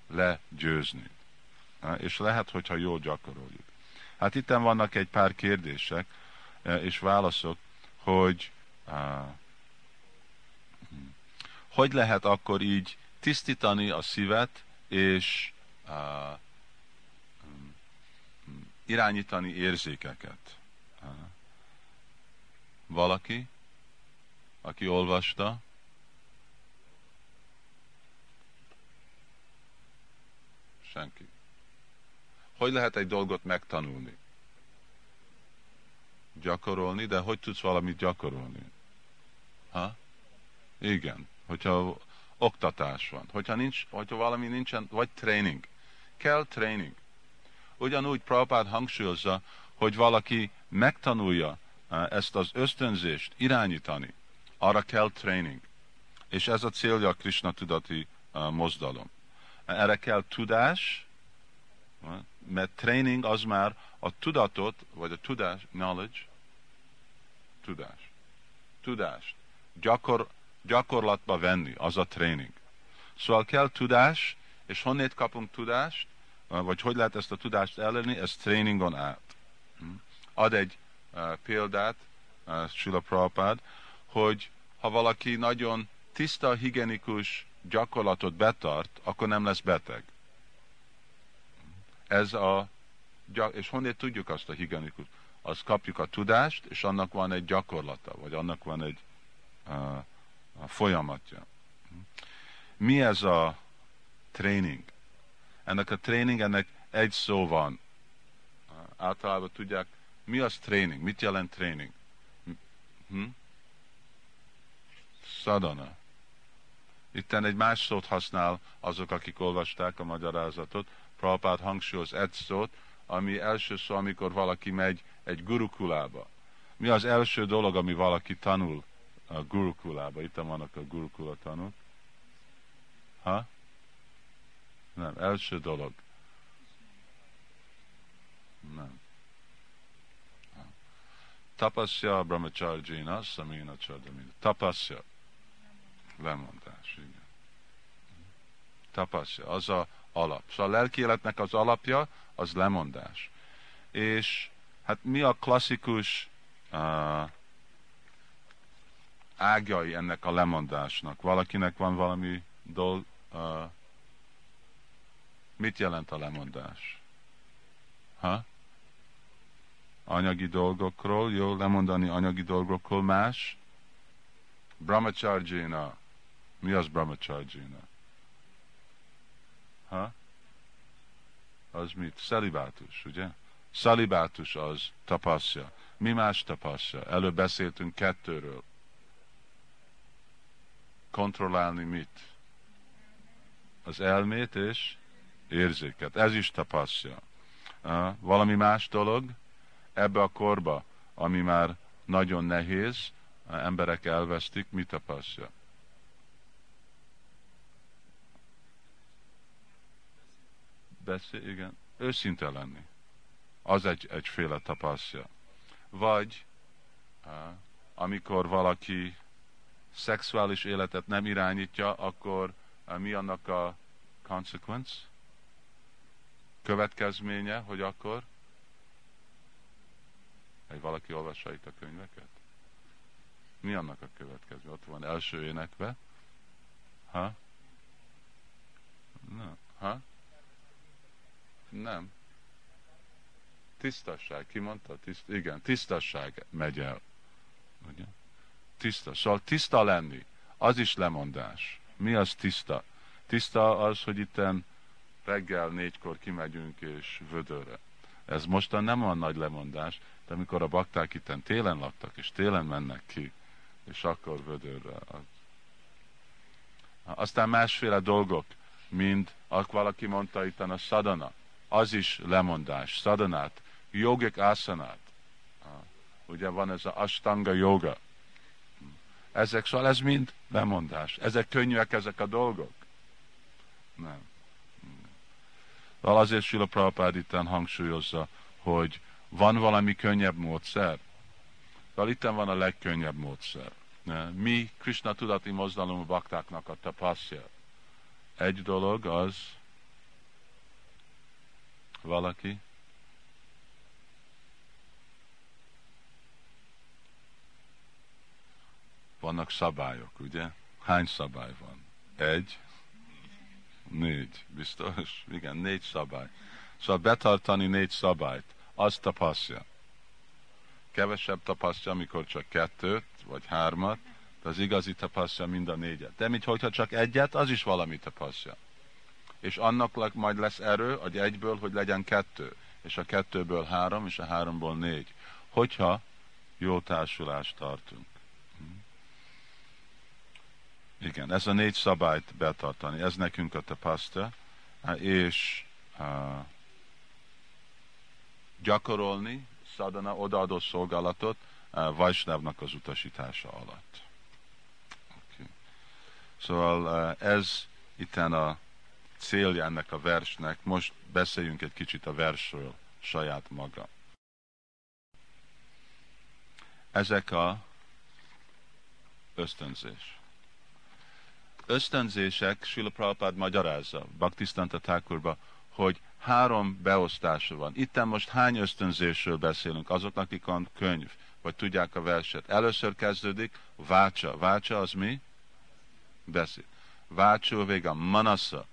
legyőzni. És lehet, hogyha jól gyakoroljuk. Hát itt vannak egy pár kérdések és válaszok, hogy uh, hogy lehet akkor így tisztítani a szívet, és irányítani érzékeket. Valaki, aki olvasta, senki. Hogy lehet egy dolgot megtanulni? Gyakorolni, de hogy tudsz valamit gyakorolni? Ha? Igen, hogyha oktatás van, hogyha, nincs, hogyha valami nincsen, vagy tréning. Kell tréning. Ugyanúgy Prabhupád hangsúlyozza, hogy valaki megtanulja ezt az ösztönzést irányítani, arra kell tréning. És ez a célja a Krishna tudati mozdalom. Erre kell tudás, Mert training az már a tudatot, vagy a tudás, knowledge, tudás, tudást gyakor, gyakorlatba venni, az a tréning. Szóval kell tudás, és honnét kapunk tudást, vagy hogy lehet ezt a tudást elérni, ez tréningon át. Hm? Ad egy példát, uh, Sula Prabhupád, hogy ha valaki nagyon tiszta, higienikus gyakorlatot betart, akkor nem lesz beteg. Ez a, és honnét tudjuk azt a higienikus? Azt kapjuk a tudást, és annak van egy gyakorlata, vagy annak van egy uh, a folyamatja. Mi ez a tréning? Ennek a tréning, ennek egy szó van. Általában tudják, mi az tréning? Mit jelent tréning? Hm? Szadana. Itten egy más szót használ azok, akik olvasták a magyarázatot. Prabhupád hangsúlyoz egy szót, ami első szó, amikor valaki megy egy gurukulába. Mi az első dolog, ami valaki tanul a gurukulába? Itt vannak a gurukula tanúk. Ha? Nem, első dolog. Nem. Tapasya brahmacharjina samina chardamina. Tapasya. Lemondás, igen. Tapasya, az a alap. Szóval a lelki életnek az alapja, az lemondás. És hát mi a klasszikus uh, ágjai ennek a lemondásnak? Valakinek van valami dolg, uh, mit jelent a lemondás? Ha? Anyagi dolgokról, jó lemondani anyagi dolgokról más? Brahmacharjina. Mi az brahmacharjina? Ha? Az mit? Szelibátus, ugye? Szelibátus az tapaszja. Mi más tapaszja? Előbb beszéltünk kettőről. Kontrollálni mit? Az elmét és érzéket. Ez is tapaszja. Valami más dolog ebbe a korba, ami már nagyon nehéz, emberek elvesztik, mit tapaszja? Beszél, igen. Őszinte lenni. Az egy, egyféle tapaszja. Vagy amikor valaki szexuális életet nem irányítja, akkor mi annak a consequence? Következménye, hogy akkor egy valaki olvassa itt a könyveket? Mi annak a következő? Ott van első énekbe. Ha? Na, ha? Nem. Tisztasság, ki mondta? Tiszt, igen, tisztasság megy el. Ugye? Tiszta. Szóval tiszta lenni, az is lemondás. Mi az tiszta? Tiszta az, hogy itten reggel négykor kimegyünk és vödörre. Ez mostan nem olyan nagy lemondás, de amikor a bakták itten télen laktak, és télen mennek ki, és akkor vödörre. Az. Aztán másféle dolgok, mint ak valaki mondta itt a szadana, az is lemondás, szadanát, jogik asanát. Ugye van ez a astanga joga. Ezek, szóval ez mind lemondás. Ezek könnyűek, ezek a dolgok. Nem. Szóval azért Sila Prabhupád itt hangsúlyozza, hogy van valami könnyebb módszer. Szóval itt van a legkönnyebb módszer. Mi Krishna tudati mozdalom baktáknak a tapaszja. Egy dolog az valaki vannak szabályok, ugye? Hány szabály van? Egy, négy, biztos? Igen, négy szabály. Szóval betartani négy szabályt, az tapasztja. Kevesebb tapasztja, amikor csak kettőt, vagy hármat, de az igazi tapasztja mind a négyet. De mint hogyha csak egyet, az is valami tapasztja. És annak majd lesz erő, hogy egyből, hogy legyen kettő, és a kettőből három, és a háromból négy. Hogyha jó társulást tartunk. Igen, ez a négy szabályt betartani, ez nekünk a tapasztal, és uh, gyakorolni szadana odaadó szolgálatot uh, Vajsnávnak az utasítása alatt. Okay. Szóval uh, ez itten a célja ennek a versnek. Most beszéljünk egy kicsit a versről saját maga. Ezek a ösztönzés. Ösztönzések, Sila Prabhupád magyarázza, Baktisztanta Thakurba, hogy három beosztása van. Itten most hány ösztönzésről beszélünk? Azoknak, akik van könyv, vagy tudják a verset. Először kezdődik vácsa. Vácsa az mi? Beszéd. Vácsó vége manasa,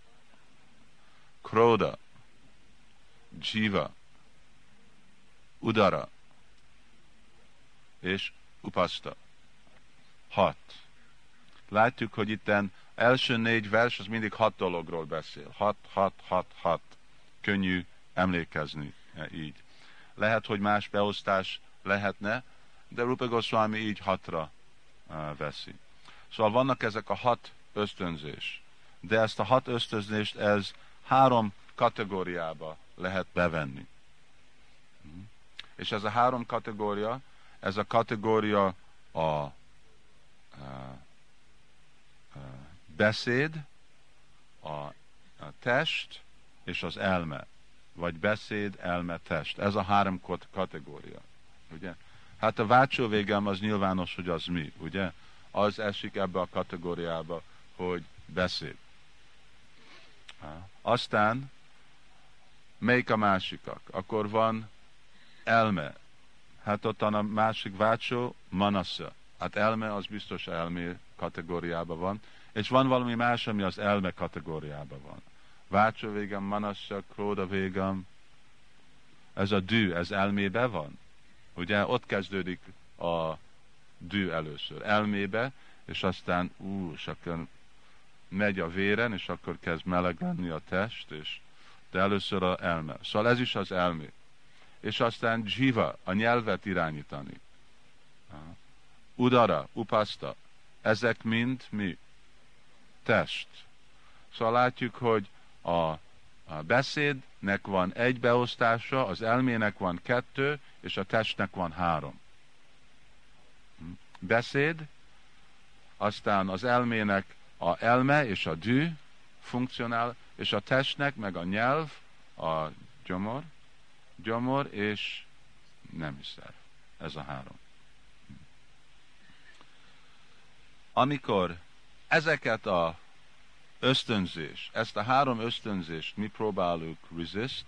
kroda, jiva, udara és upasta. Hat. Látjuk, hogy itten első négy vers az mindig hat dologról beszél. Hat, hat, hat, hat. Könnyű emlékezni e, így. Lehet, hogy más beosztás lehetne, de Rupa Goswami így hatra uh, veszi. Szóval vannak ezek a hat ösztönzés, de ezt a hat ösztönzést ez három kategóriába lehet bevenni. Uh-huh. És ez a három kategória, ez a kategória a, a, a beszéd, a, a test és az elme. Vagy beszéd, elme, test. Ez a három kategória. Ugye? Hát a vácsó végem az nyilvános, hogy az mi, ugye? Az esik ebbe a kategóriába, hogy beszéd. Aztán melyik a másikak? Akkor van elme. Hát ott a másik vácsó, manasza. Hát elme az biztos elmé kategóriában van, és van valami más, ami az elme kategóriában van. Vácsó végem, manassa, króda végem, ez a dű, ez elmébe van. Ugye ott kezdődik a dű először. Elmébe, és aztán ú, és akkor megy a véren, és akkor kezd meleg lenni a test, és de először a elme. Szóval ez is az elmé. És aztán jiva, a nyelvet irányítani. Udara, upaszta, ezek mind mi? Test. Szóval látjuk, hogy a, beszédnek van egy beosztása, az elmének van kettő, és a testnek van három. Beszéd, aztán az elmének a elme és a dű funkcionál, és a testnek meg a nyelv, a gyomor, gyomor és nem szerv. Ez a három. Amikor ezeket a ösztönzés, ezt a három ösztönzést mi próbáljuk resist,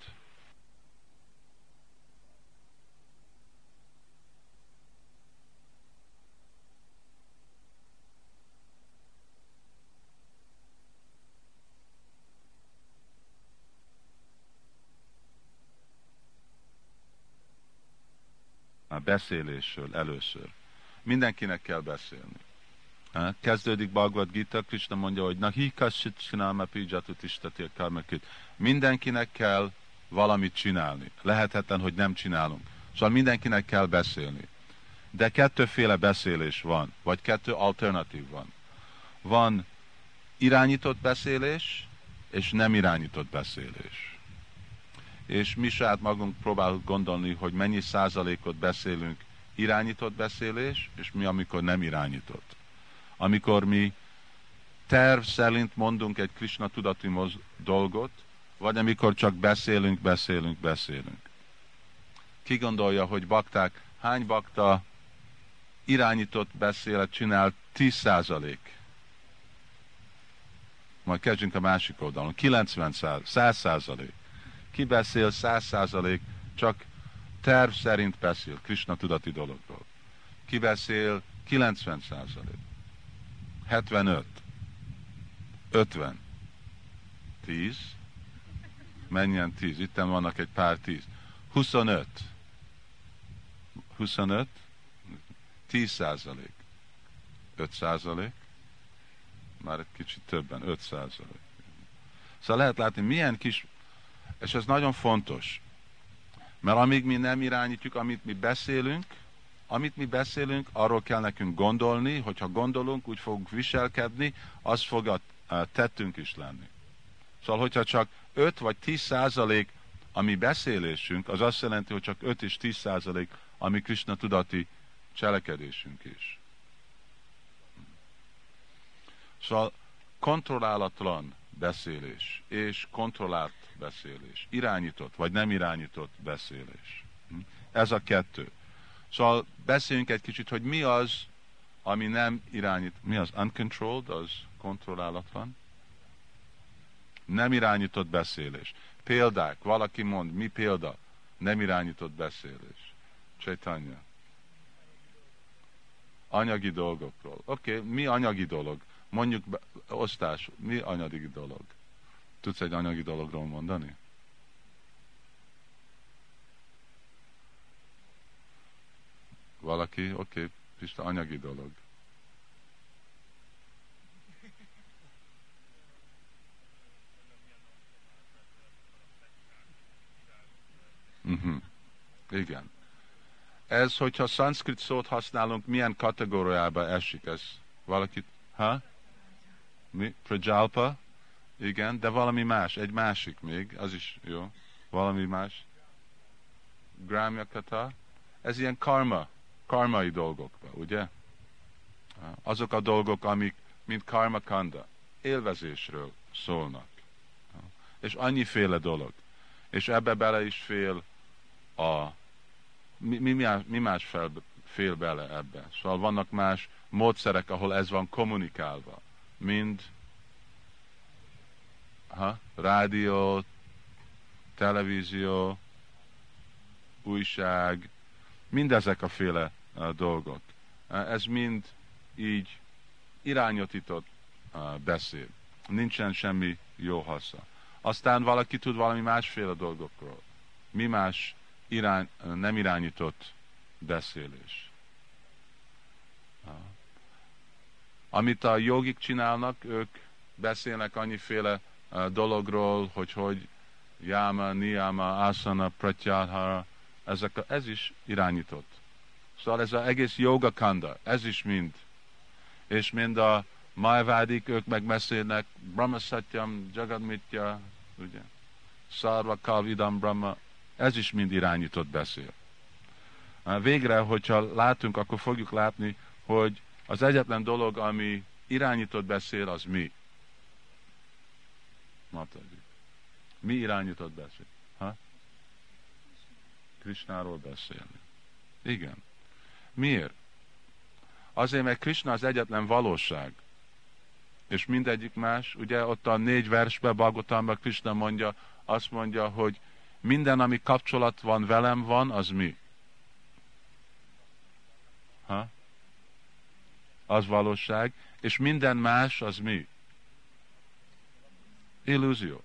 beszélésről először. Mindenkinek kell beszélni. Kezdődik Bhagavad Gita, Krishna mondja, hogy Nahi kasit csinálma pijatut istati karmakit. Mindenkinek kell valamit csinálni. Lehetetlen, hogy nem csinálunk. Szóval mindenkinek kell beszélni. De kettőféle beszélés van, vagy kettő alternatív van. Van irányított beszélés, és nem irányított beszélés. És mi saját magunk próbálunk gondolni, hogy mennyi százalékot beszélünk irányított beszélés, és mi amikor nem irányított amikor mi terv szerint mondunk egy Krishna tudati dolgot, vagy amikor csak beszélünk, beszélünk, beszélünk. Ki gondolja, hogy bakták, hány bakta irányított beszélet csinál 10 százalék? Majd kezdjünk a másik oldalon. 90 100 százalék. Ki beszél 100 százalék, csak terv szerint beszél, Krishna tudati dologról. Ki beszél 90 százalék. 75, 50, 10, menjen 10, itt vannak egy pár 10, 25, 25, 10 százalék, 5 százalék, már egy kicsit többen, 5 százalék. Szóval lehet látni, milyen kis, és ez nagyon fontos, mert amíg mi nem irányítjuk, amit mi beszélünk, amit mi beszélünk, arról kell nekünk gondolni, hogyha gondolunk, úgy fogunk viselkedni, az fog a tettünk is lenni. Szóval, hogyha csak 5 vagy 10 százalék a mi beszélésünk, az azt jelenti, hogy csak 5 és 10 százalék a mi Krishna tudati cselekedésünk is. Szóval kontrollálatlan beszélés, és kontrollált beszélés, irányított vagy nem irányított beszélés. Ez a kettő. Szóval beszéljünk egy kicsit, hogy mi az, ami nem irányít. Mi az? Uncontrolled, az kontrollálatlan? Nem irányított beszélés. Példák, valaki mond, mi példa? Nem irányított beszélés. Csaitanya. Anyagi dolgokról. Oké, okay, mi anyagi dolog? Mondjuk osztás, mi anyagi dolog? Tudsz egy anyagi dologról mondani? Valaki, oké, okay, Pista, anyagi dolog. Uh-huh. Igen. Ez, hogyha szanszkrit szót használunk, milyen kategóriába esik ez? Valakit, ha? Mi? Prajalpa? Igen, de valami más, egy másik még, az is jó. Valami más. Gramya kata. Ez ilyen karma, karmai dolgokba, ugye? Azok a dolgok, amik, mint karma kanda, élvezésről szólnak. És annyiféle dolog. És ebbe bele is fél a... Mi, mi, mi más fel, fél bele ebbe? Szóval vannak más módszerek, ahol ez van kommunikálva. Mind ha, rádió, televízió, újság, mindezek a féle dolgok. Uh, ez mind így irányotított beszéd. Nincsen semmi jó haszna. Aztán valaki tud valami másféle dolgokról. Mi más irány, nem irányított beszélés. Amit a jogik csinálnak, ők beszélnek annyiféle dologról, hogy hogy Yama, Niyama, Asana, Pratyahara, ezek a, ez is irányított. Szóval ez az egész yoga kanda, ez is mind. És mind a májvádik, ők meg beszélnek Brahma Satyam, Jagadmitya, ugye, Sarva Kalvidam Brahma, ez is mind irányított beszél. Végre, hogyha látunk, akkor fogjuk látni, hogy az egyetlen dolog, ami irányított beszél, az mi. Mataji. Mi irányított beszél? Ha? Krisnáról beszélni. Igen. Miért? Azért, mert Krishna az egyetlen valóság. És mindegyik más, ugye ott a négy versben Bagotamban Krishna mondja, azt mondja, hogy minden, ami kapcsolat van velem van, az mi? Ha? Az valóság. És minden más, az mi? illúzió.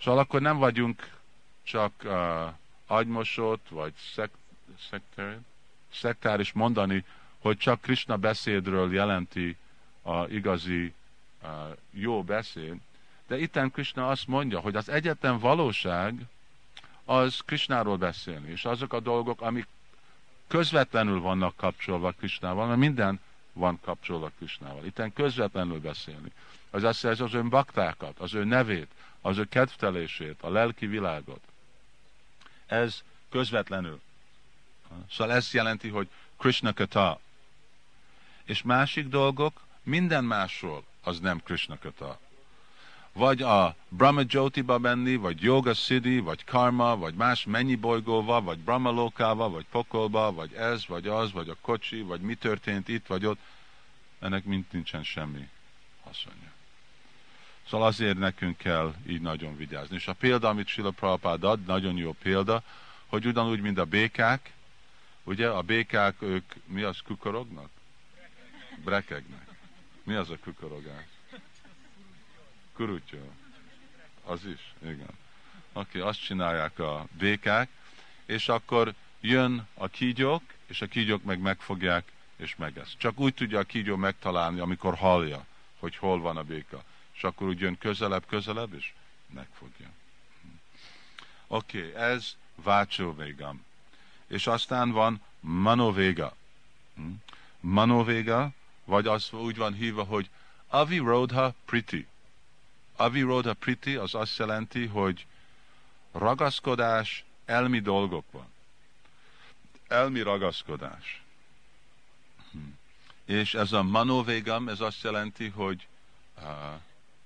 Szóval akkor nem vagyunk csak uh, agymosott, vagy szek, szektár, szektáris mondani, hogy csak Krishna beszédről jelenti a igazi uh, jó beszéd. De itten Krishna azt mondja, hogy az egyetlen valóság az Krishnáról beszélni, és azok a dolgok, amik közvetlenül vannak kapcsolva Krishnával, mert minden van kapcsolva Krishnával. Itten közvetlenül beszélni az azt jelenti az ön baktákat, az ő nevét, az ő kedvtelését, a lelki világot. Ez közvetlenül. Szóval ez jelenti, hogy Krishna kata. És másik dolgok, minden másról az nem Krishna kata. Vagy a Brahma Jyotiba menni, vagy Yoga Siddhi, vagy Karma, vagy más mennyi bolygóval, vagy Brahma Lokával, vagy Pokolba, vagy ez, vagy az, vagy a kocsi, vagy mi történt itt, vagy ott. Ennek mind nincsen semmi haszonja. Szóval azért nekünk kell így nagyon vigyázni. És a példa, amit Sila Prabhupád ad, nagyon jó példa, hogy ugyanúgy, mint a békák, ugye a békák, ők mi az kukorognak? Brekegnek. Mi az a kukorogás? Kurutya. Az is, igen. Oké, okay, azt csinálják a békák, és akkor jön a kígyók, és a kígyók meg megfogják, és megesz. Csak úgy tudja a kígyó megtalálni, amikor hallja, hogy hol van a béka és akkor úgy jön közelebb, közelebb, és megfogja. Oké, okay, ez vácsó végam. És aztán van manovéga. Hm? Manovéga, vagy az úgy van hívva, hogy avirodha priti. Avirodha priti az azt jelenti, hogy ragaszkodás elmi dolgokban. Elmi ragaszkodás. Hm. És ez a manovégam, ez azt jelenti, hogy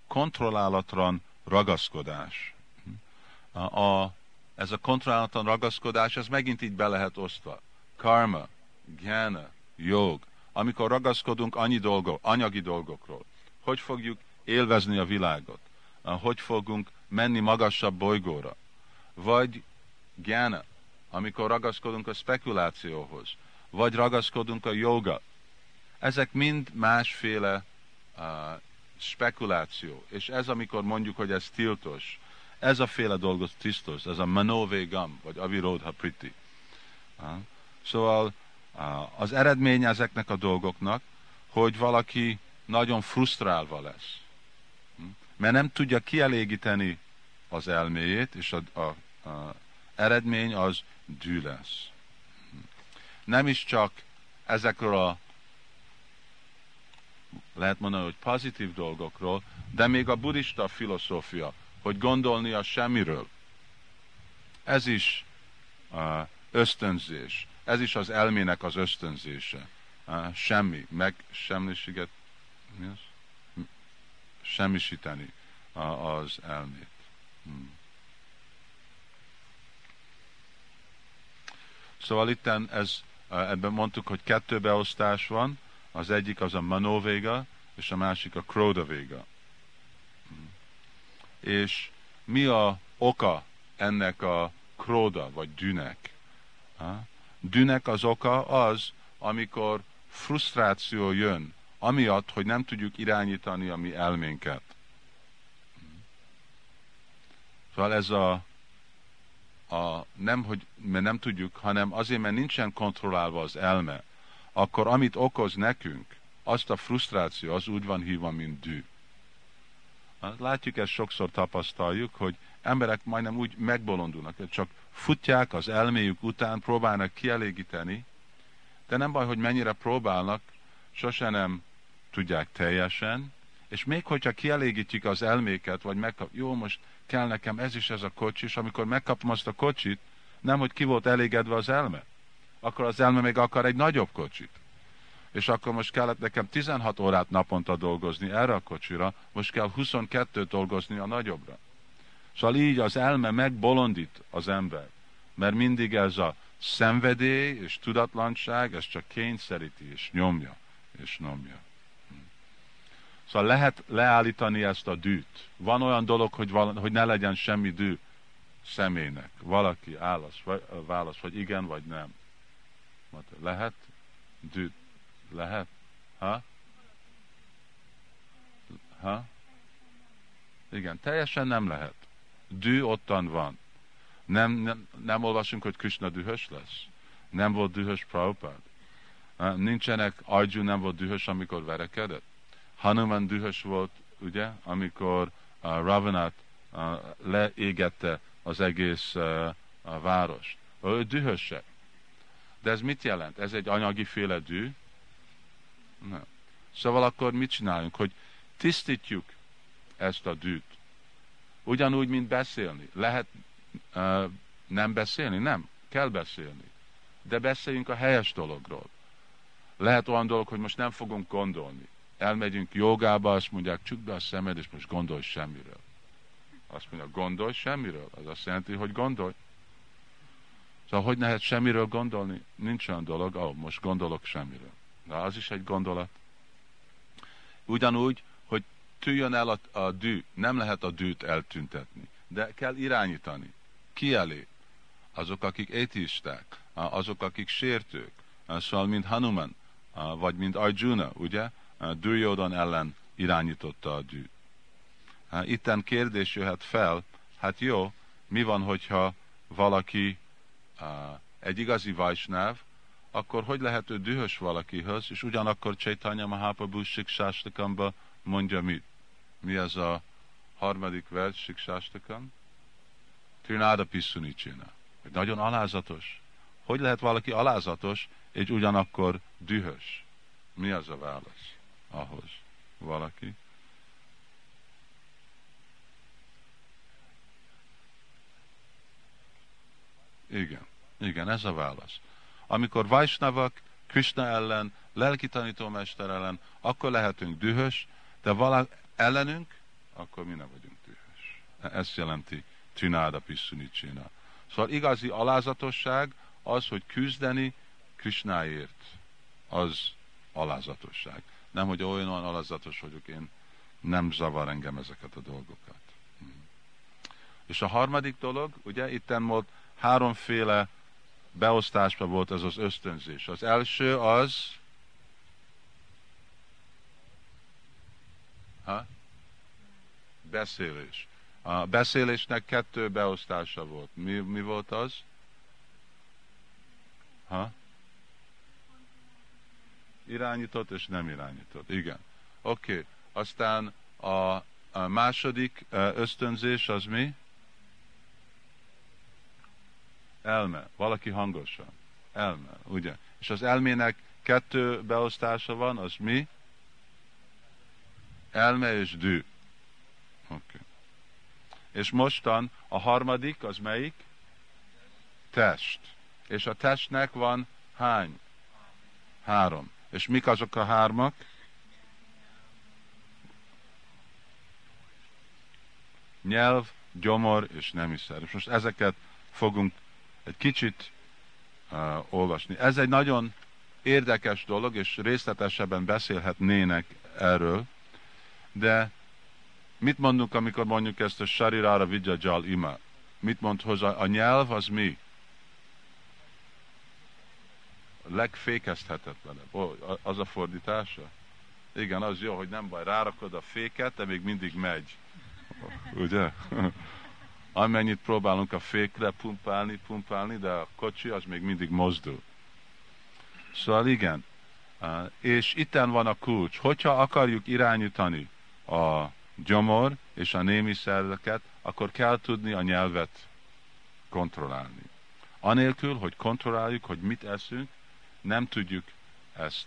kontrollálatlan ragaszkodás. A, a, ez a kontrollálatlan ragaszkodás, ez megint így be lehet osztva. Karma, gyana, jog. Amikor ragaszkodunk annyi dolgok, anyagi dolgokról, hogy fogjuk élvezni a világot, hogy fogunk menni magasabb bolygóra, vagy gyana, amikor ragaszkodunk a spekulációhoz, vagy ragaszkodunk a joga. Ezek mind másféle uh, spekuláció. És ez, amikor mondjuk, hogy ez tiltos, ez a féle dolgot tisztos, ez a manovégam, vagy avirodha priti. Szóval az eredmény ezeknek a dolgoknak, hogy valaki nagyon frusztrálva lesz. Hm? Mert nem tudja kielégíteni az elméjét, és a, a, a eredmény az dű lesz. Nem is csak ezekről a lehet mondani, hogy pozitív dolgokról, de még a buddhista filozófia, hogy gondolni a semmiről. Ez is uh, ösztönzés. Ez is az elmének az ösztönzése. Uh, semmi, meg semmiséget, mi az? Semmisíteni uh, az elmét. Hmm. Szóval itt ez, ebben mondtuk, hogy kettő beosztás van, az egyik az a manovéga, és a másik a véga. És mi a oka ennek a króda, vagy dünek? Dünek az oka az, amikor frusztráció jön, amiatt, hogy nem tudjuk irányítani a mi elménket. Szóval ez a a, nem, hogy mert nem tudjuk, hanem azért, mert nincsen kontrollálva az elme, akkor amit okoz nekünk, azt a frusztráció, az úgy van hívva, mint dű. Látjuk ezt sokszor tapasztaljuk, hogy emberek majdnem úgy megbolondulnak, hogy csak futják az elméjük után, próbálnak kielégíteni, de nem baj, hogy mennyire próbálnak, sose nem tudják teljesen, és még hogyha kielégítjük az elméket, vagy megkap, jó, most kell nekem ez is ez a kocsi, és amikor megkapom azt a kocsit, nem, hogy ki volt elégedve az elme, akkor az elme még akar egy nagyobb kocsit. És akkor most kellett nekem 16 órát naponta dolgozni erre a kocsira, most kell 22 dolgozni a nagyobbra. Szóval így az elme megbolondít az ember, mert mindig ez a szenvedély és tudatlanság, ez csak kényszeríti és nyomja és nyomja. Szóval lehet leállítani ezt a dűt. Van olyan dolog, hogy, val- hogy ne legyen semmi dű személynek. Valaki állasz, vagy, válasz, vagy igen, vagy nem. Lehet dű? Lehet? Ha? Ha? Igen, teljesen nem lehet. Dű ottan van. Nem, nem, nem olvasunk, hogy Krishna dühös lesz. Nem volt dühös Prabhupád. Nincsenek, Arjun nem volt dühös, amikor verekedett. Hanuman dühös volt, ugye, amikor a Ravanát leégette az egész a várost. Ő dühösek. De ez mit jelent? Ez egy anyagi féle dű? Nem. Szóval akkor mit csináljunk? Hogy tisztítjuk ezt a dűt. Ugyanúgy, mint beszélni. Lehet uh, nem beszélni? Nem. Kell beszélni. De beszéljünk a helyes dologról. Lehet olyan dolog, hogy most nem fogunk gondolni elmegyünk jogába, azt mondják, csukd be a szemed, és most gondolj semmiről. Azt mondja, gondolj semmiről. Az azt jelenti, hogy gondolj. Szóval hogy lehet semmiről gondolni? Nincs olyan dolog, ahol most gondolok semmiről. De az is egy gondolat. Ugyanúgy, hogy tűjön el a, a dű. Nem lehet a dűt eltüntetni. De kell irányítani. Ki elé? Azok, akik étisták, azok, akik sértők. Szóval, mint Hanuman, vagy mint Arjuna, ugye? Duryodhan ellen irányította a dű. Itten kérdés jöhet fel, hát jó, mi van, hogyha valaki egy igazi vajsnáv, akkor hogy lehet ő dühös valakihöz, és ugyanakkor Chaitanya Mahaprabhu Siksástakamba mondja mit? Mi az a harmadik vers Siksástakam? Trináda Piszunicsina. Nagyon alázatos. Hogy lehet valaki alázatos, és ugyanakkor dühös? Mi az a válasz? ahhoz valaki. Igen, igen, ez a válasz. Amikor Vajsnavak Krishna ellen, lelki tanítómester ellen, akkor lehetünk dühös, de vala ellenünk, akkor mi nem vagyunk dühös. Ezt jelenti Trináda Pissunicina. Szóval igazi alázatosság az, hogy küzdeni Krisnáért, az alázatosság. Nem, hogy olyan alázatos vagyok én, nem zavar engem ezeket a dolgokat. Hmm. És a harmadik dolog, ugye itten volt háromféle beosztásban volt ez az ösztönzés. Az első az, ha? beszélés. A beszélésnek kettő beosztása volt. Mi, mi volt az? Ha? Irányított és nem irányított. Igen. Oké. Okay. Aztán a, a második ösztönzés az mi? Elme. Valaki hangosan. Elme, ugye? És az elmének kettő beosztása van, az mi? Elme és dű. Okay. És mostan a harmadik, az melyik? Test. És a testnek van hány? Három. És mik azok a hármak? Nyelv, gyomor és nemiszer. És most ezeket fogunk egy kicsit uh, olvasni. Ez egy nagyon érdekes dolog, és részletesebben beszélhetnének erről, de mit mondunk, amikor mondjuk ezt a Sharirára Vidyajal ima? Mit mond hozzá? A nyelv az mi? Legfékezhetetlenebb. Oh, az a fordítása? Igen, az jó, hogy nem baj, rárakod a féket, de még mindig megy. Ugye? [LAUGHS] amennyit próbálunk a fékre pumpálni, pumpálni, de a kocsi az még mindig mozdul. Szóval igen, és itten van a kulcs. Hogyha akarjuk irányítani a gyomor és a némi szerveket, akkor kell tudni a nyelvet kontrollálni. Anélkül, hogy kontrolláljuk, hogy mit eszünk, nem tudjuk ezt.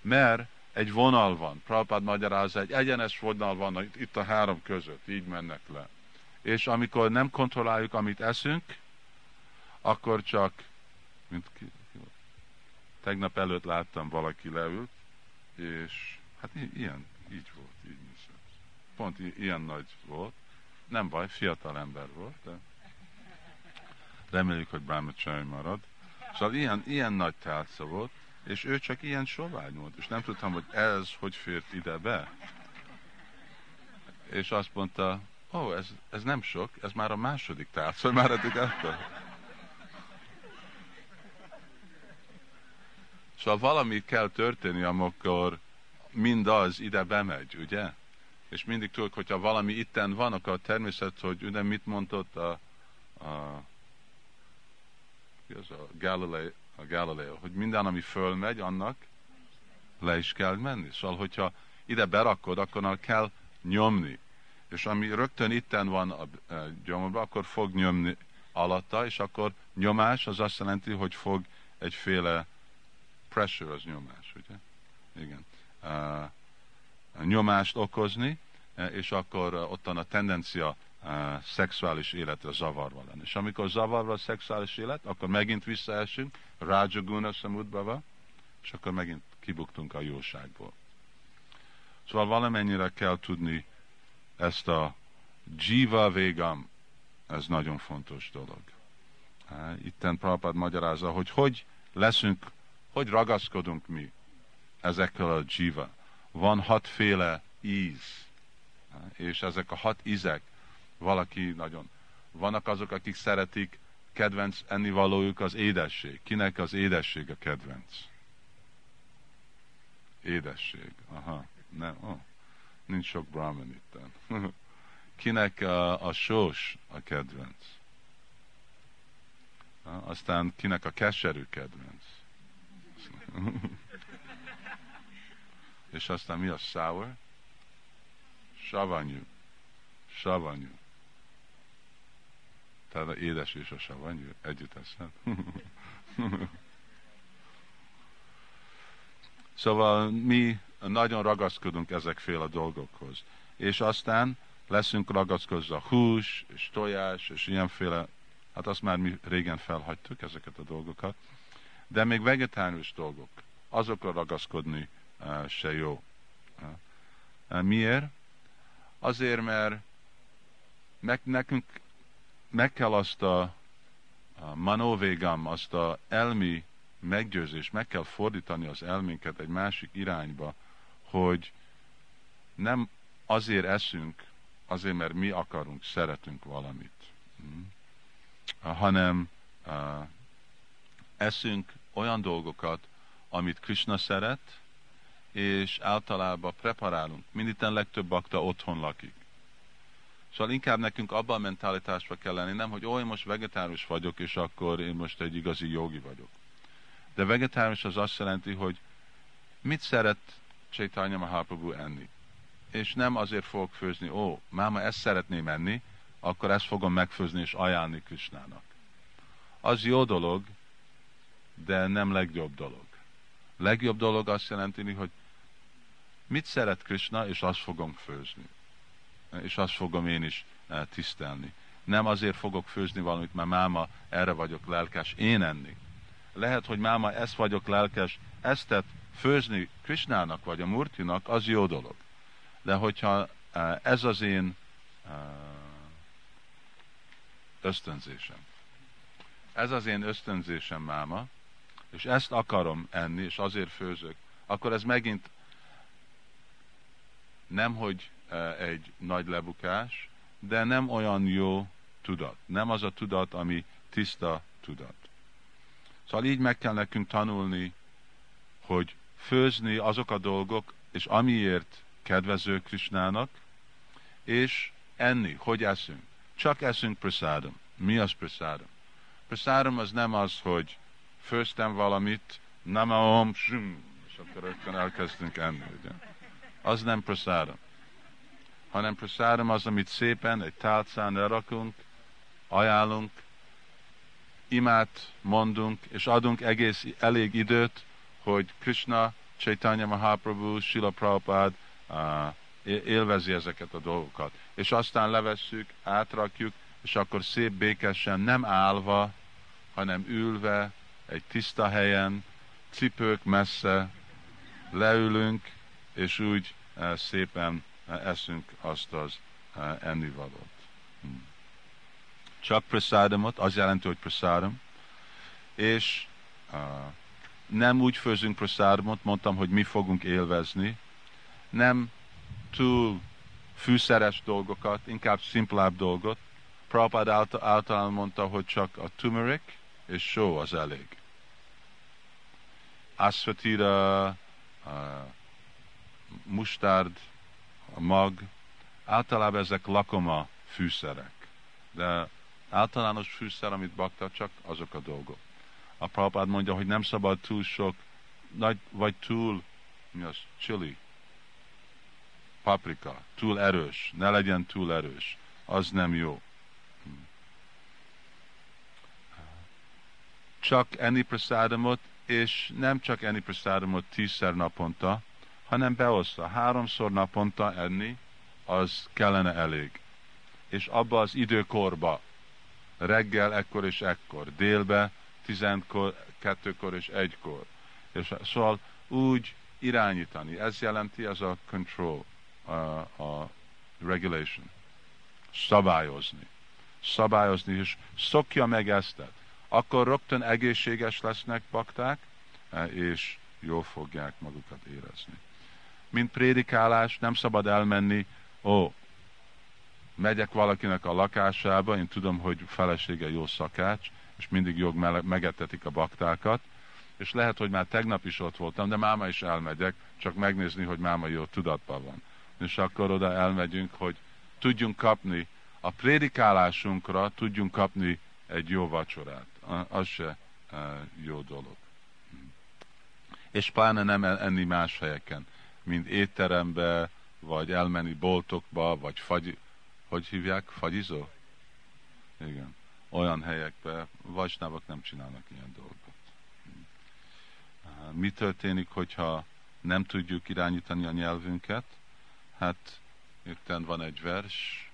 Mert egy vonal van, Prabhupád magyarázza, egy egyenes vonal van itt a három között, így mennek le és amikor nem kontrolláljuk, amit eszünk, akkor csak, mint ki, tegnap előtt láttam valaki leült, és hát ilyen, így volt, így nézett. Pont ilyen nagy volt. Nem baj, fiatal ember volt, de reméljük, hogy Brahmacsári marad. Szóval ilyen, ilyen nagy tálca volt, és ő csak ilyen sovány volt, és nem tudtam, hogy ez hogy fért ide be. És azt mondta, Ó, oh, ez, ez nem sok, ez már a második tárca, már eddig ettem. Szóval valami kell történni, amikor mindaz ide bemegy, ugye? És mindig tudjuk, hogyha valami itten van, akkor a természet, hogy ugye mit mondott a, a, az a, Galileo, a Galileo, hogy minden, ami fölmegy, annak le is kell menni. Szóval, hogyha ide berakod, akkor kell nyomni és ami rögtön itten van a gyomorban, akkor fog nyomni alatta, és akkor nyomás az azt jelenti, hogy fog egyféle pressure, az nyomás, ugye? Igen. Uh, nyomást okozni, és akkor ottan a tendencia uh, szexuális életre zavarva lenni. És amikor zavarva a szexuális élet, akkor megint visszaesünk Rajaguna Samudbava, és akkor megint kibuktunk a jóságból. Szóval valamennyire kell tudni ezt a jiva végam, ez nagyon fontos dolog. Itten Prabhupád magyarázza, hogy hogy leszünk, hogy ragaszkodunk mi ezekkel a jiva. Van hatféle íz, és ezek a hat ízek, valaki nagyon, vannak azok, akik szeretik, kedvenc ennivalójuk az édesség. Kinek az édesség a kedvenc? Édesség. Aha. Nem. Oh nincs sok brahman itten. [LAUGHS] Kinek a, a sós a kedvenc? Aztán kinek a keserű kedvenc? [LAUGHS] És aztán mi a sour? Savanyú. Savanyú. Tehát a édes és a savanyú együtt eszed. [LAUGHS] szóval mi nagyon ragaszkodunk ezekféle dolgokhoz. És aztán leszünk ragaszkodva hús, és tojás, és ilyenféle, hát azt már mi régen felhagytuk, ezeket a dolgokat, de még vegetárius dolgok, azokra ragaszkodni uh, se jó. Uh, miért? Azért, mert meg, nekünk meg kell azt a, manóvégam, azt a elmi meggyőzés, meg kell fordítani az elménket egy másik irányba, hogy nem azért eszünk, azért, mert mi akarunk, szeretünk valamit, hm? hanem eszünk olyan dolgokat, amit Krishna szeret, és általában preparálunk. Minditen legtöbb bakta otthon lakik. Szóval inkább nekünk abban a mentalitásban kell lenni, nem, hogy olyan most vegetárus vagyok, és akkor én most egy igazi jogi vagyok. De vegetárus az azt jelenti, hogy mit szeret Chaitanya Mahaprabhu enni. És nem azért fogok főzni, ó, máma ezt szeretném enni, akkor ezt fogom megfőzni és ajánlni Krishnának. Az jó dolog, de nem legjobb dolog. Legjobb dolog azt jelenti, hogy mit szeret Krishna, és azt fogom főzni. És azt fogom én is eh, tisztelni. Nem azért fogok főzni valamit, mert máma erre vagyok lelkes, én enni. Lehet, hogy máma ezt vagyok lelkes, ezt főzni Krishnának vagy a Murtinak, az jó dolog. De hogyha eh, ez az én eh, ösztönzésem, ez az én ösztönzésem máma, és ezt akarom enni, és azért főzök, akkor ez megint nem, hogy e, egy nagy lebukás, de nem olyan jó tudat. Nem az a tudat, ami tiszta tudat. Szóval így meg kell nekünk tanulni, hogy főzni azok a dolgok, és amiért kedvező Krisnának, és enni, hogy eszünk. Csak eszünk prasádom. Mi az prasádom? Prasádom az nem az, hogy főztem valamit, nem a és akkor rögtön elkezdünk enni, ugye? Az nem prasáram. Hanem prasáram az, amit szépen egy tálcán lerakunk, ajánlunk, imát mondunk, és adunk egész elég időt, hogy Krishna, Chaitanya Mahaprabhu, Sila Prabhupada uh, élvezi ezeket a dolgokat. És aztán levesszük, átrakjuk, és akkor szép békesen, nem állva, hanem ülve, egy tiszta helyen, cipők messze, leülünk, és úgy szépen eszünk azt az ennivalót. Hmm. Csak prasádamot, az jelenti, hogy prasádam, és nem úgy főzünk prasádamot, mondtam, hogy mi fogunk élvezni, nem túl fűszeres dolgokat, inkább szimplább dolgot. Prabhupád általán mondta, hogy csak a turmeric és só az elég asfatira, a mustárd, a mag, általában ezek lakoma fűszerek. De általános fűszer, amit bakta, csak azok a dolgok. A Prabhupád mondja, hogy nem szabad túl sok, nagy, vagy túl, mi az, chili, paprika, túl erős, ne legyen túl erős, az nem jó. Csak enni prasádamot és nem csak enni prasádamot tízszer naponta, hanem beoszta. Háromszor naponta enni, az kellene elég. És abba az időkorba, reggel ekkor és ekkor, délbe, tizenkettőkor és egykor. És szóval úgy irányítani. Ez jelenti ez a control, a, a regulation. Szabályozni. Szabályozni, és szokja meg eztet akkor rögtön egészséges lesznek bakták, e, és jól fogják magukat érezni. Mint prédikálás, nem szabad elmenni, ó, megyek valakinek a lakásába, én tudom, hogy felesége jó szakács, és mindig jog megetetik a baktákat, és lehet, hogy már tegnap is ott voltam, de máma is elmegyek, csak megnézni, hogy máma jó tudatban van. És akkor oda elmegyünk, hogy tudjunk kapni, a prédikálásunkra tudjunk kapni egy jó vacsorát az se jó dolog. És pláne nem enni más helyeken, mint étterembe, vagy elmenni boltokba, vagy fagy, hogy hívják, fagyizó? Igen. Olyan helyekbe, vasnávak nem csinálnak ilyen dolgot. Mi történik, hogyha nem tudjuk irányítani a nyelvünket? Hát itt van egy vers,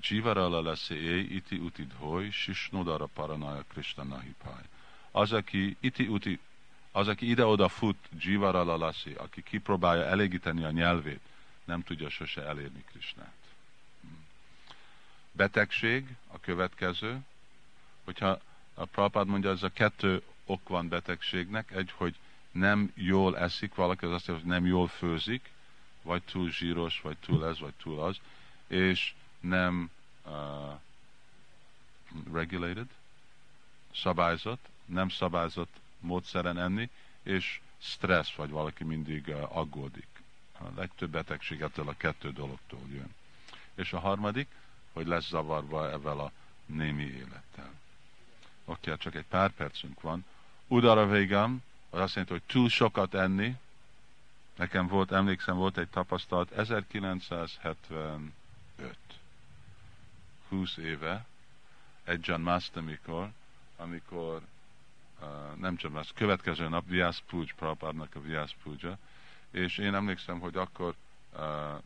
Jivarala leszé iti uti dhoj, sisnodara paranaja Krishna nahipály. Az, aki iti uti Az, aki ide-oda fut, Jivaralalassi, aki kipróbálja elégíteni a nyelvét, nem tudja sose elérni Krisnát. Betegség a következő, hogyha a Prabhupád mondja, ez a kettő ok van betegségnek, egy, hogy nem jól eszik valaki, az azt jelenti, hogy nem jól főzik, vagy túl zsíros, vagy túl ez, vagy túl az, és nem uh, regulated, szabályzott, nem szabályzott módszeren enni, és stressz, vagy valaki mindig uh, aggódik. A legtöbb betegség ettől a kettő dologtól jön. És a harmadik, hogy lesz zavarva ezzel a némi élettel. Oké, okay, csak egy pár percünk van. Udara végem, az azt jelenti, hogy túl sokat enni. Nekem volt, emlékszem, volt egy tapasztalat 1975. 20 éve, egy John Master mikor, amikor uh, nem John Master, következő nap Vyas Puj, Prabhupádnak a Vyas Puja, és én emlékszem, hogy akkor uh,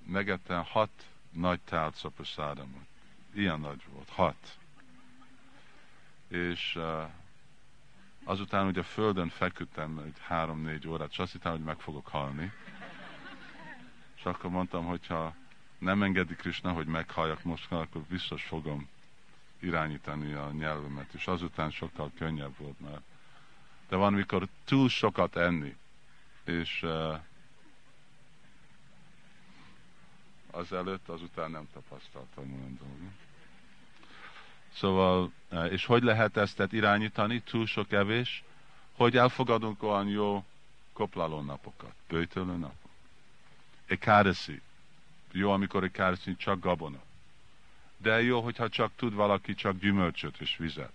megettem hat nagy tálca prasádamot. Ilyen nagy volt, hat. És uh, azután ugye a földön feküdtem egy három-négy órát, és azt hittem, hogy meg fogok halni. És akkor mondtam, hogyha nem engedi Krishna, hogy meghalljak most, akkor biztos fogom irányítani a nyelvemet, és azután sokkal könnyebb volt már. De van, mikor túl sokat enni, és uh, az előtt, azután nem tapasztaltam olyan dolgot. Szóval, uh, és hogy lehet ezt irányítani, túl sok evés, hogy elfogadunk olyan jó koplaló napokat, bőjtölő napok. Ekádeszi, jó, amikor kárszín csak gabona. De jó, hogyha csak tud valaki csak gyümölcsöt és vizet.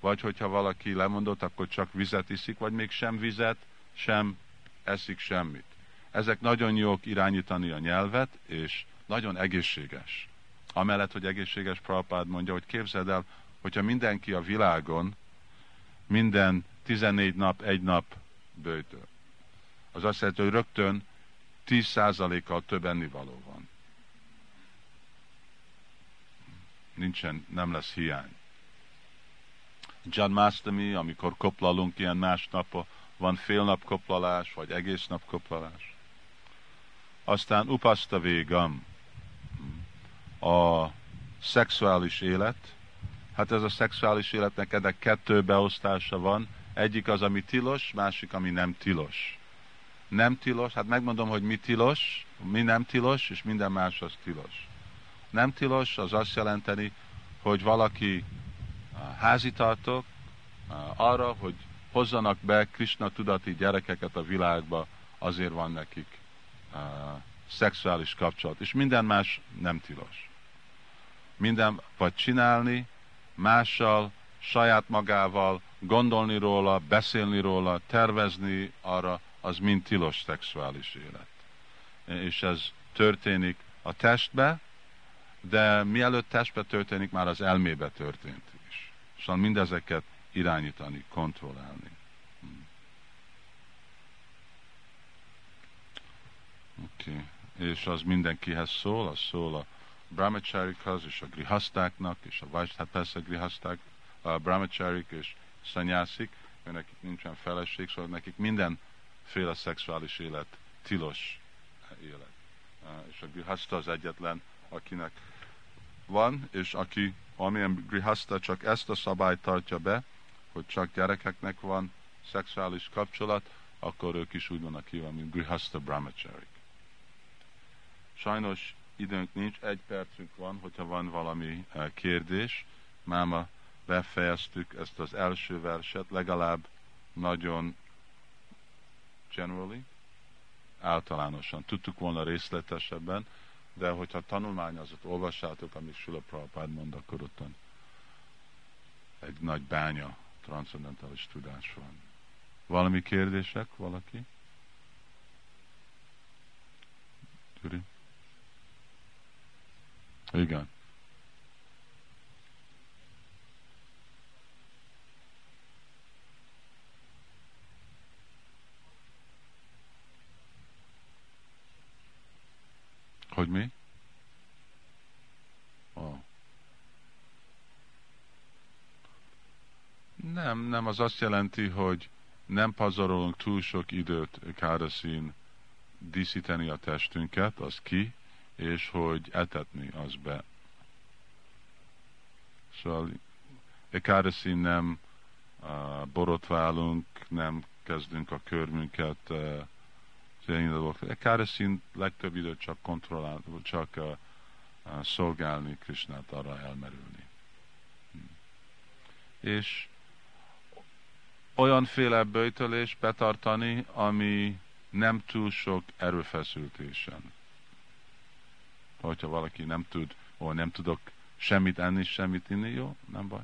Vagy hogyha valaki lemondott, akkor csak vizet iszik, vagy még sem vizet, sem eszik semmit. Ezek nagyon jók irányítani a nyelvet, és nagyon egészséges. Amellett, hogy egészséges, Prabhupád mondja, hogy képzeld el, hogyha mindenki a világon minden 14 nap, egy nap bőtől. Az azt jelenti, hogy rögtön 10%-kal több ennivaló van. Nincsen, nem lesz hiány. John Mastami, amikor koplalunk ilyen másnap, van fél nap koplalás, vagy egész nap koplalás. Aztán upaszta végam, a szexuális élet. Hát ez a szexuális életnek ennek kettő beosztása van. Egyik az, ami tilos, másik, ami nem tilos nem tilos, hát megmondom, hogy mi tilos, mi nem tilos, és minden más az tilos. Nem tilos az azt jelenteni, hogy valaki házitartok arra, hogy hozzanak be Krishna tudati gyerekeket a világba, azért van nekik uh, szexuális kapcsolat. És minden más nem tilos. Minden vagy csinálni, mással, saját magával, gondolni róla, beszélni róla, tervezni arra, az mind tilos szexuális élet. És ez történik a testbe, de mielőtt testbe történik, már az elmébe történt is. Szóval mindezeket irányítani, kontrollálni. Hmm. Oké. Okay. És az mindenkihez szól, az szól a brahmacharikhoz, és a grihasztáknak, és a vajs, hát persze a grihaszták, a brahmacharik és szanyászik, mert nekik nincsen feleség, szóval nekik minden féle szexuális élet tilos élet. És a grihasta az egyetlen, akinek van, és aki, amilyen grihasta csak ezt a szabályt tartja be, hogy csak gyerekeknek van szexuális kapcsolat, akkor ők is úgy vannak hívva, mint grihasta brahmacharik. Sajnos időnk nincs, egy percünk van, hogyha van valami eh, kérdés. Máma befejeztük ezt az első verset, legalább nagyon generally, általánosan. Tudtuk volna részletesebben, de hogyha tanulmányozott, olvassátok, amit Sula Prabhupád mond, akkor ott egy nagy bánya transzendentális tudás van. Valami kérdések, valaki? Gyuri? Igen. Hogy mi? Oh. Nem, nem, az azt jelenti, hogy nem pazarolunk túl sok időt káraszín díszíteni a testünket, az ki, és hogy etetni az be. Szóval Ekádeszi nem uh, borotválunk, nem kezdünk a körmünket uh, Ekádeszi legtöbb időt csak kontrollálni, csak uh, uh, szolgálni Krisnát, arra elmerülni. Hmm. És olyanféle bőjtölés betartani, ami nem túl sok erőfeszültésen. Hogyha valaki nem tud, ó, nem tudok semmit enni, semmit inni, jó, nem baj.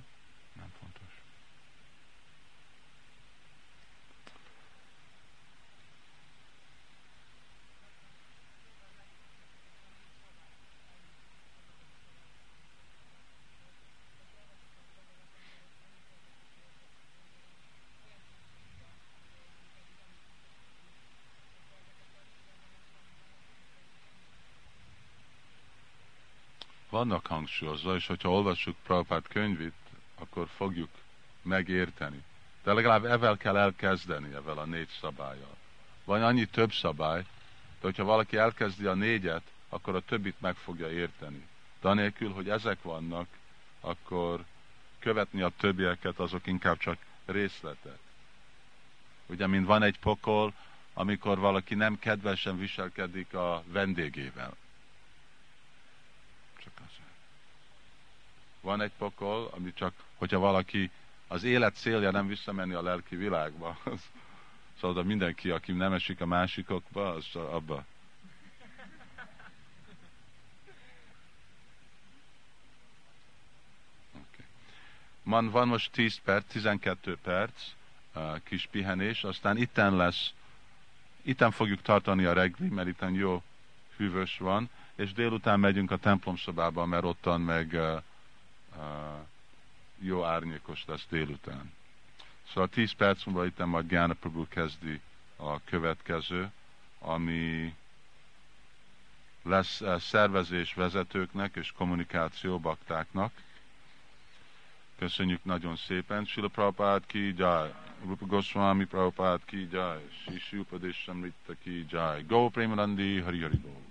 Vannak hangsúlyozva, és hogyha olvassuk Prabhupát könyvét, akkor fogjuk megérteni. De legalább evel kell elkezdeni, evel a négy szabályjal. Van annyi több szabály, de hogyha valaki elkezdi a négyet, akkor a többit meg fogja érteni. De anélkül, hogy ezek vannak, akkor követni a többieket, azok inkább csak részletek. Ugye, mint van egy pokol, amikor valaki nem kedvesen viselkedik a vendégével. Van egy pokol, ami csak, hogyha valaki az élet célja nem visszamenni a lelki világba, [LAUGHS] az, szóval mindenki, aki nem esik a másikokba, az abba. Okay. Man, van most 10 perc, 12 perc uh, kis pihenés, aztán itten lesz, itten fogjuk tartani a regli, mert itten jó hűvös van, és délután megyünk a templom szobába, mert ottan meg uh, jó árnyékos lesz délután. Szóval 10 perc múlva itt majd Gyána Prabhu kezdi a következő, ami lesz eh, szervezés vezetőknek és kommunikáció baktáknak. Köszönjük nagyon szépen. Sila Prabhupád ki jai. Rupa Goswami Prabhupád ki jai. Sisi Upadesham Ritta ki jai. Go Premanandi Hari Hari Go.